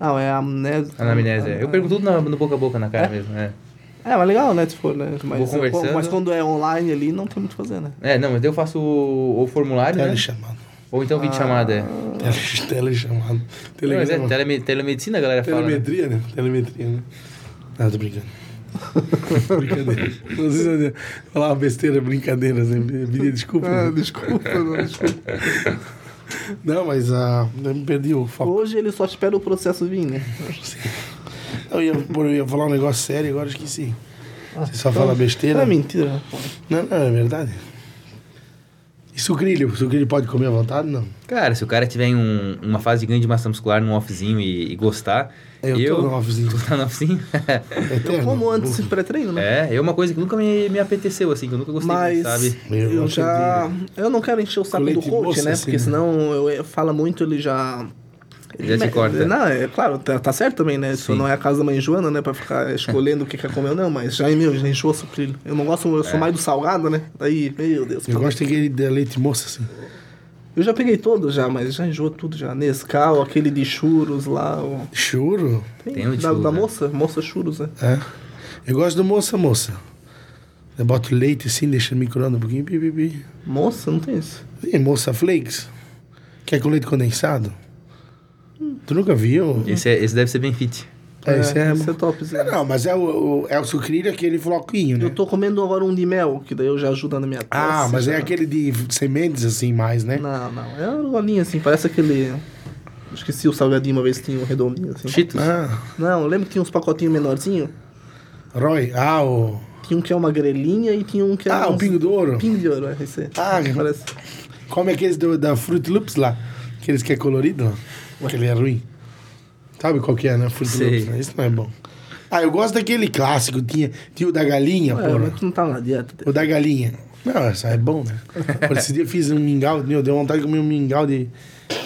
Ah, é a amnésia. Anamnese. é. Eu pergunto tudo no boca a boca, na cara É? mesmo. É. É, mas legal, né, se for, né, mas, conversando. mas quando é online ali, não tem muito o que fazer, né. é, não, mas eu faço o, o formulário, né? Telechamado. Ou então vídeo chamada. É. Tele- Telechamado. Não, mas é teleme- telemedicina, a galera fala. né? Telemetria, né? Telemetria, né? Ah, tô brincando. brincadeira. Não sei se eu falar besteira, brincadeira, assim, pedir desculpa. Ah, desculpa, não, desculpa. Não, mas ah, eu me perdi o foco. Hoje ele só espera o processo vir, né. Eu ia, eu ia falar um negócio sério, agora esqueci. Você só fala besteira. É mentira. Não, não, é verdade. E sucrilho? Sucrilho pode comer à vontade? Não. Cara, se o cara tiver em um- uma fase de ganho de massa muscular num offzinho e, e gostar. Eu tô no offzinho. Tu tá no offzinho? Eterno. Como antes de pré-treino, né. é, é uma coisa que nunca me, me apeteceu, assim, que eu nunca gostei Mas muito, sabe? Eu eu, já. Eu não quero encher o saco do coach, moça, né? assim, Porque né? senão eu, eu fala muito, ele já. Já te corta. Não, é claro, tá, tá certo também, né? Isso Sim. não é a casa da mãe Joana, né? Pra ficar escolhendo o que quer comer ou não, mas já, meu, já encheu o sucrilho. Eu não gosto, eu sou mais do salgado, né? Daí, meu Deus. Eu gosto daquele de leite moça, assim. Eu já peguei todos já, mas já enjoou tudo já. Nescau, aquele de churros lá. O... Churo? Tem o de da, churros, da né? moça, moça churros, né? É. Eu gosto do moça, moça. Eu boto leite assim, deixa no micro-ondas um pouquinho. Pi, pi, pi. Moça, não tem isso. Sim, moça flakes. Quer com leite condensado? Tu nunca viu? Esse, é- esse deve ser bem fit. É, esse é... esse é top. Não, não, mas é o, o- é o sucrilho, aquele floquinho, né? Eu tô comendo agora um de mel, que daí eu já ajuda na minha tosse. Ah, mas já... é aquele de sementes, assim, mais, né? Não, não. É uma bolinha assim, parece aquele. Esqueci o salgadinho uma vez que tinha um redondinho assim. Cheetos. Ah, Não, lembra que tinha uns pacotinhos menorzinhos? Roy. Ah, o... Tinha um que é uma grelhinha e tinha um que é. Ah, o uns- Pingo de Ouro. Pingo de ouro, é esse. Ah, parece. Come aqueles do, da Fruit Loops lá. Aqueles que é colorido, ó. Aquele é ruim. Sabe qual que é, né? Fruit Sei. Loops, né? Isso não é bom. Ah, eu gosto daquele clássico. Tinha, tinha o da galinha, Ué, porra. mas tu não tá na dieta. O da galinha. Não, essa é bom, né? Por esse dia eu fiz um mingau, meu, deu vontade de comer um mingau de,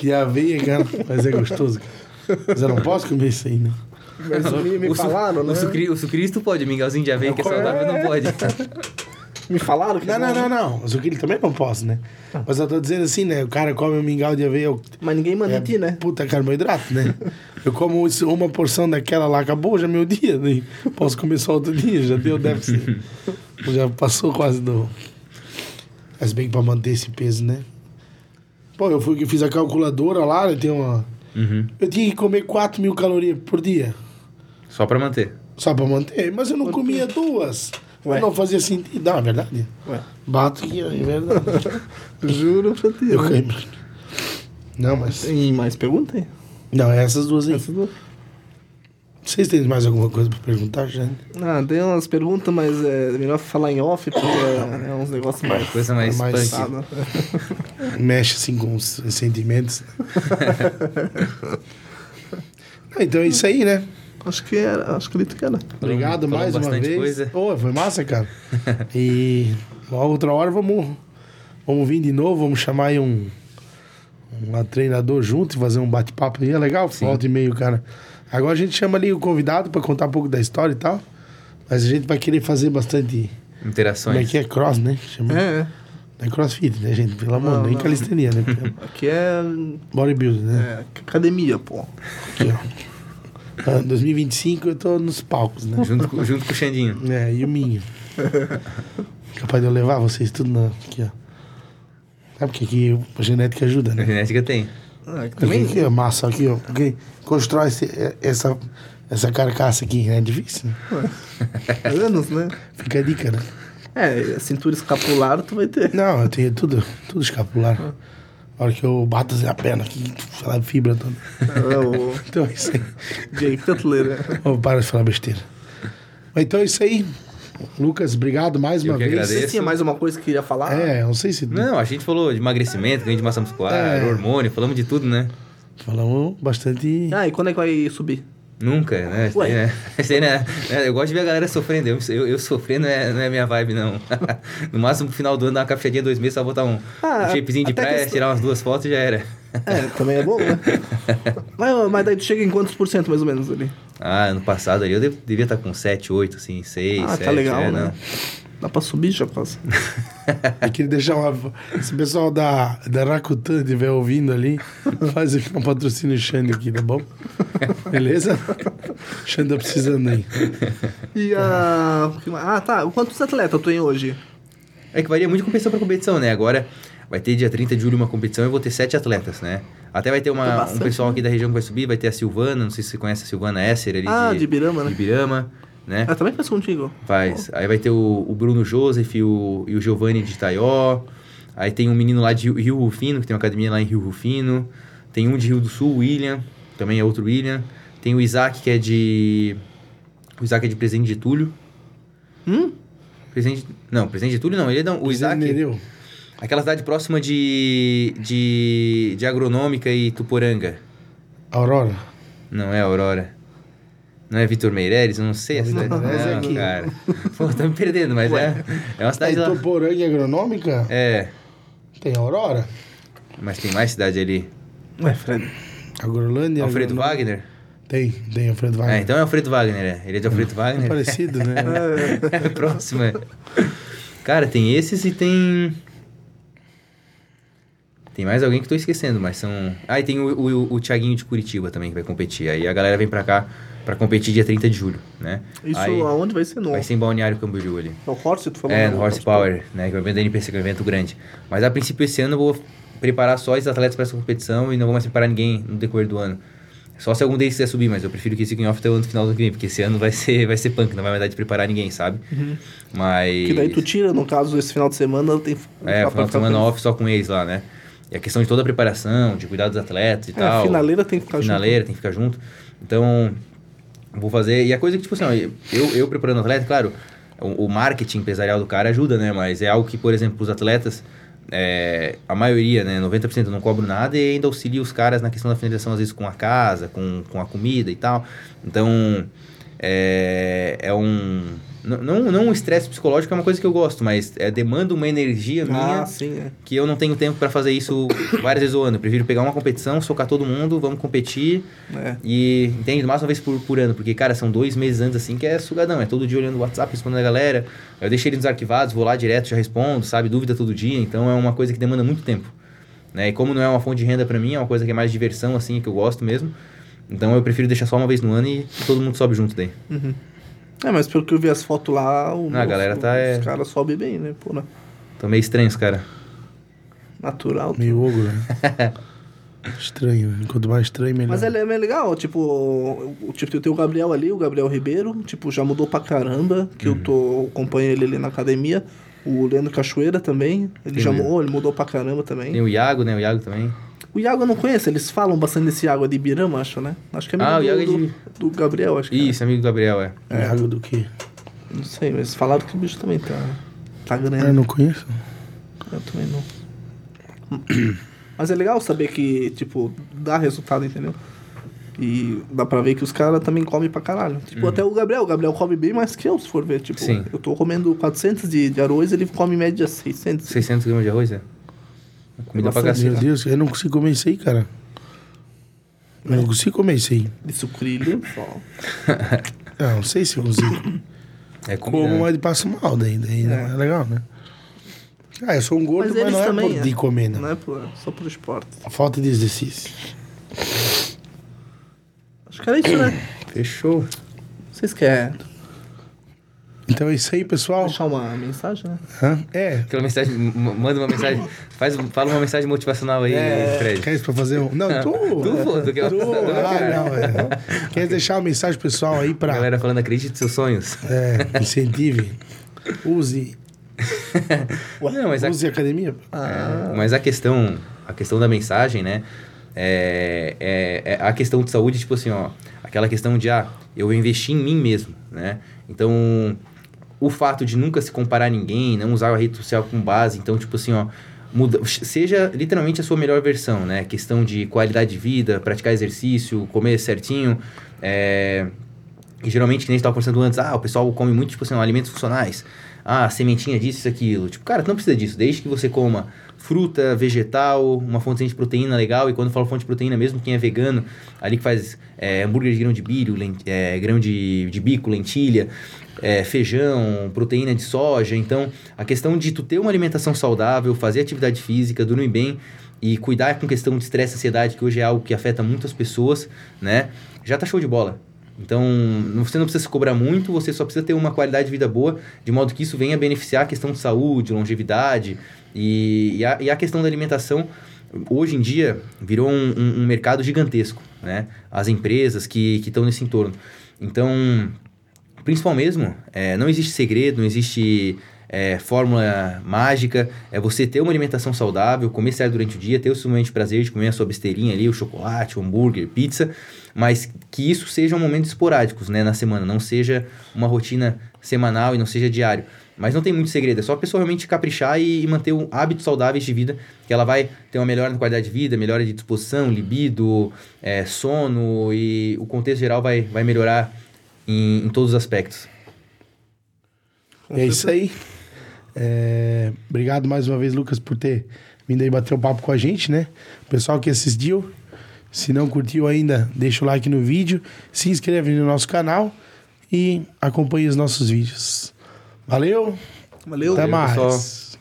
de aveia, cara. Mas é gostoso, cara. Mas eu não posso comer isso aí, né? Mas me, me o, su- falaram, né? o, sucri, o sucrilho tu pode, mingauzinho de aveia que é saudável não pode. Me falaram que. Não, não, não, não. O sucrilho também não posso, né? Mas eu tô dizendo assim, né? O cara come um mingau de aveia. eu- Mas ninguém manda É em ti, né? puta carboidrato, né? Eu como isso- uma porção daquela lá, acabou já meu dia. Né? Posso comer só outro dia, já deu déficit. já passou quase do. Mas bem que pra manter esse peso, né? Pô, eu fui que fiz a calculadora lá, né? Tem uma. Uhum. Eu tinha que comer 4 mil calorias por dia. Só pra manter. Só pra manter. Mas eu não comia duas. Ué. Não fazia sentido. Não, é verdade. Ué. Bato aqui, ó, é verdade. Juro pra ti. eu caí. Não, mas. Tem mais pergunta aí? Não, é essas duas aí. Essas duas? Vocês têm mais alguma coisa pra perguntar, Jane? Ah, tem umas perguntas, mas é melhor falar em off, porque é, é uns negócios mais... Coisa mais, mais? Mexe assim com os sentimentos. Ah, então é isso aí, né? Acho que era, acho que ele que era. Obrigado falamos mais uma vez. coisa. Pô, foi massa, cara. e outra hora vamos, vamos vir de novo, vamos chamar aí um, um treinador junto e fazer um bate-papo aí. É legal? Volta e meio, cara. Agora a gente chama ali o convidado pra contar um pouco da história e tal. Mas a gente vai querer fazer bastante. Como é Interações. que é? Cross, né? Chama... É, Não é crossfit, né, gente? Pelo amor, Não, nem não. calistenia, né? aqui é, Bodybuilding, né? é academia, pô. Aqui, ó. Ah, 2025 eu tô nos palcos, né? Junto, com- junto com o Xandinho. É, e o Minho. Capaz de eu levar vocês tudo na, aqui, ó. Sabe porque aqui a genética ajuda, A né? genética tem. Ah, aqui Também aqui, ó, massa aqui, ó. Porque constrói esse- essa, essa carcaça aqui, é difícil. Né? anos, né? Fica a dica, né? É, cintura escapular tu vai ter. Não, eu tenho tudo, tudo escapular. A hora que eu bato assim, a perna aqui, falar fibra toda. É, o Então é isso aí. Jake Cutler. Vou parar de falar besteira. Mas então é isso aí. Lucas, obrigado mais Eu uma que vez. agradeço. Você tinha mais uma coisa que queria falar? É, não sei se. Não, a gente falou de emagrecimento, ganho de massa muscular, É. hormônio, falamos de tudo, né? Falamos bastante. Ah, e quando é que vai subir? Nunca, né? Ué. Né? Aí, né? É, Eu gosto de ver a galera sofrendo. Eu, eu, eu sofrendo não é, não é minha vibe, não. no máximo, no final do ano, dar uma caprichadinha dois meses, só botar um, Ah, um shapezinho de praia, tirar umas duas fotos e já era. É, também é bom, né? mas, mas daí tu chega em quantos por cento, mais ou menos, ali? Ah, ano passado ali eu dev- devia estar com 7, 8, assim, 6, Ah, 7. tá legal, é, né? não. Dá pra subir já quase. Eu queria deixar uma. Se o pessoal da, da Rakuten estiver ouvindo ali, faz aqui um patrocínio Xande aqui, tá bom? Beleza? Xande tá precisando aí. E a... Ah, tá. Quantos atletas tu tem hoje? É que varia muito de competição pra competição, né? Agora vai ter dia 30 de julho uma competição e eu vou ter sete atletas, né? Até vai ter uma, um pessoal né? aqui da região que vai subir, vai ter a Silvana, não sei se você conhece a Silvana Esser ali Ah, de Ibirama, né? de Ibirama, né? Ah, também faz contigo. Faz. Aí vai ter o, o Bruno Joseph e o, e o Giovanni de Itaió. Aí tem um menino lá de Rio, Rufino, que tem uma academia lá em Rio Rufino. Tem um de Rio do Sul, o William, também é outro William. Tem o Isaac, que é de. O Isaac é de Presidente de Túlio. Hum? Presidente. Não, Presidente de Túlio não. Ele é não. O Isaac. Entendeu? Aquela cidade próxima de. de. de Agronômica e Tuporanga. Aurora. Não é Aurora. Não é Vitor Meireles? Eu não sei a cidade. É Não, aqui. cara. Pô, tá me perdendo, mas é. É uma Tá cidade em lá. Toporanga Agronômica? É. Tem Aurora? Mas tem mais cidade ali. Ué, Fred. Agrolândia. Alfredo Agronômica. Wagner? Tem, tem Alfredo Wagner. É, então é Alfredo Wagner, é. Ele é de Alfredo É Wagner. parecido, né? É próximo, é. Cara, tem esses e tem. Tem mais alguém que eu tô esquecendo, mas são. Ah, e tem o, o, o Thiaguinho de Curitiba também que vai competir. Aí a galera vem pra cá pra competir dia 30 de julho, né? Isso Aí aonde vai ser? No, vai ser em Balneário Camboriú ali. no Horse, tu falou? É, no Horsepower, né? Que é o evento da NPC, que é um evento grande. Mas a princípio esse ano eu vou preparar só os atletas para essa competição e não vou mais preparar ninguém no decorrer do ano. Só se algum deles quiser subir, mas eu prefiro que esse off até o ano final do ano que vem, porque esse ano vai ser, vai ser punk, não vai mais dar de preparar ninguém, sabe? Mas. Uhum. Que daí tu tira, no caso, esse final de semana, tem... É, final de semana off só com eles lá, né? E a questão de toda a preparação, de cuidar dos atletas e É, tal. a finaleira tem que ficar finaleira, tem que ficar junto. Então, vou fazer. E a coisa que, tipo assim, eu, eu preparando atleta, claro, o, o marketing empresarial do cara ajuda, né? Mas é algo que, por exemplo, os atletas, é, a maioria, né? 90% eu não cobro nada e ainda auxilia os caras na questão da finalização, às vezes com a casa, com, com a comida e tal. Então, é, é um. Não, não um estresse psicológico é uma coisa que eu gosto, mas é, demanda uma energia minha Ah, sim, é. que eu não tenho tempo pra fazer isso várias vezes ao ano. Eu prefiro pegar uma competição, socar todo mundo, vamos competir é. e entende mais uma vez por, por ano, porque cara, são dois meses antes assim que é sugadão, é todo dia olhando o WhatsApp, respondendo a galera. Eu deixei eles desarquivados, vou lá direto, já respondo, sabe, dúvida todo dia, então é uma coisa que demanda muito tempo. Né? E como não é uma fonte de renda pra mim, é uma coisa que é mais diversão assim, que eu gosto mesmo. Então eu prefiro deixar só uma vez no ano e todo mundo sobe junto daí. Uhum. É, mas pelo que eu vi as fotos lá, o Não, a galera tá, é- os caras sobem bem, né? Pô, né? Tão meio estranhos, cara. Natural. Meio ogro, né? Estranho, né? Quanto mais estranho, melhor. Mas é, é legal, tipo, o, tipo, tem o Gabriel ali, o Gabriel Ribeiro, tipo, já mudou pra caramba, que Uhum. eu tô acompanho ele ali na academia. O Leandro Cachoeira também, ele Tem já o- mudou, ele mudou pra caramba também. Tem o Iago, né? O Iago também. O Iago eu não conheço, eles falam bastante desse Iago de Ibirama, acho, né? Acho que é amigo Ah, o do, Iago é do, de- do Gabriel, acho que é. Isso, amigo do Gabriel, é. É. Água do quê? Não sei, mas falaram que o bicho também tá, tá grande. Eu não conheço. Eu também não. Mas é legal saber que, tipo, dá resultado, entendeu? E dá pra ver que os caras também comem pra caralho. Tipo, até o Gabriel. O Gabriel come bem mais que eu, se for ver. Tipo, Sim. eu tô comendo 400 de, de arroz, ele come em média 600. 600 gramas de arroz, é? Comida pra Bastante, Meu cacete. Deus, eu não consigo comer isso aí, cara. Eu não consigo comer isso aí. De sucrilho, só. Ah, não sei se eu consigo. É comida. Como, né? mas passo mal daí. Daí não é legal, né? Ah, eu sou um gordo, Mas mas, não é por é. de comer, né? Não é por, só por esporte. Falta de exercício. Acho que era isso, né? Fechou. Vocês querem Então é isso aí, pessoal. deixar uma mensagem, né? Hã? É. Aquela mensagem, manda uma mensagem, faz, fala uma mensagem motivacional aí, Fred. Quer isso pra fazer um. Não, tu. Tu, pô, tu que é o Tu, ah, não, é. Quer deixar uma mensagem pessoal aí pra. Galera falando, acredite nos seus sonhos. É, incentive. Use. Não, mas a, Use academia. é, mas a questão, a questão da mensagem, né? É, é, é a questão de saúde, tipo assim, ó, aquela questão de, ah, eu investi em mim mesmo, né? Então, o fato de nunca se comparar a ninguém, não usar a rede social com base, então, tipo assim, ó, muda, seja literalmente a sua melhor versão, né? Questão de qualidade de vida, praticar exercício, comer certinho, é, e geralmente, que nem a gente tava conversando antes, ah, o pessoal come muito, tipo assim, alimentos funcionais. Ah, sementinha disso, isso, aquilo. Tipo, cara, não precisa disso. Desde que você coma fruta, vegetal, uma fonte de proteína legal. E quando eu falo fonte de proteína, mesmo quem é vegano, ali que faz é, hambúrguer de grão de bilho, len- é, grão de, de bico, lentilha, é, feijão, proteína de soja. Então, a questão de tu ter uma alimentação saudável, fazer atividade física, dormir bem e cuidar com questão de estresse e ansiedade, que hoje é algo que afeta muitas pessoas, né? Já tá show de bola. Então, você não precisa se cobrar muito, você só precisa ter uma qualidade de vida boa, de modo que isso venha beneficiar a questão de saúde, longevidade e, e, a, e a questão da alimentação. Hoje em dia, virou um, um- um mercado gigantesco, né? As empresas que estão nesse entorno. Então, principal mesmo, é, não existe segredo, não existe é, fórmula mágica. É você ter uma alimentação saudável, comer certo durante o dia, ter o de prazer de comer a sua besteirinha ali, o chocolate, o hambúrguer, pizza, mas que isso sejam momentos esporádicos, né, na semana, não seja uma rotina semanal e não seja diário. Mas não tem muito segredo, é só a pessoa realmente caprichar e, e manter um, hábitos saudáveis de vida, que ela vai ter uma melhora na qualidade de vida, melhora de disposição, libido, é, sono e o contexto geral vai, vai melhorar em, em todos os aspectos. É isso aí. É, Obrigado mais uma vez, Lucas, por ter vindo aí bater um papo com a gente, né? O pessoal que assistiu, se não curtiu ainda, deixa o like no vídeo, se inscreve no nosso canal e acompanhe os nossos vídeos. Valeu, Valeu. até Valeu, mais. pessoal.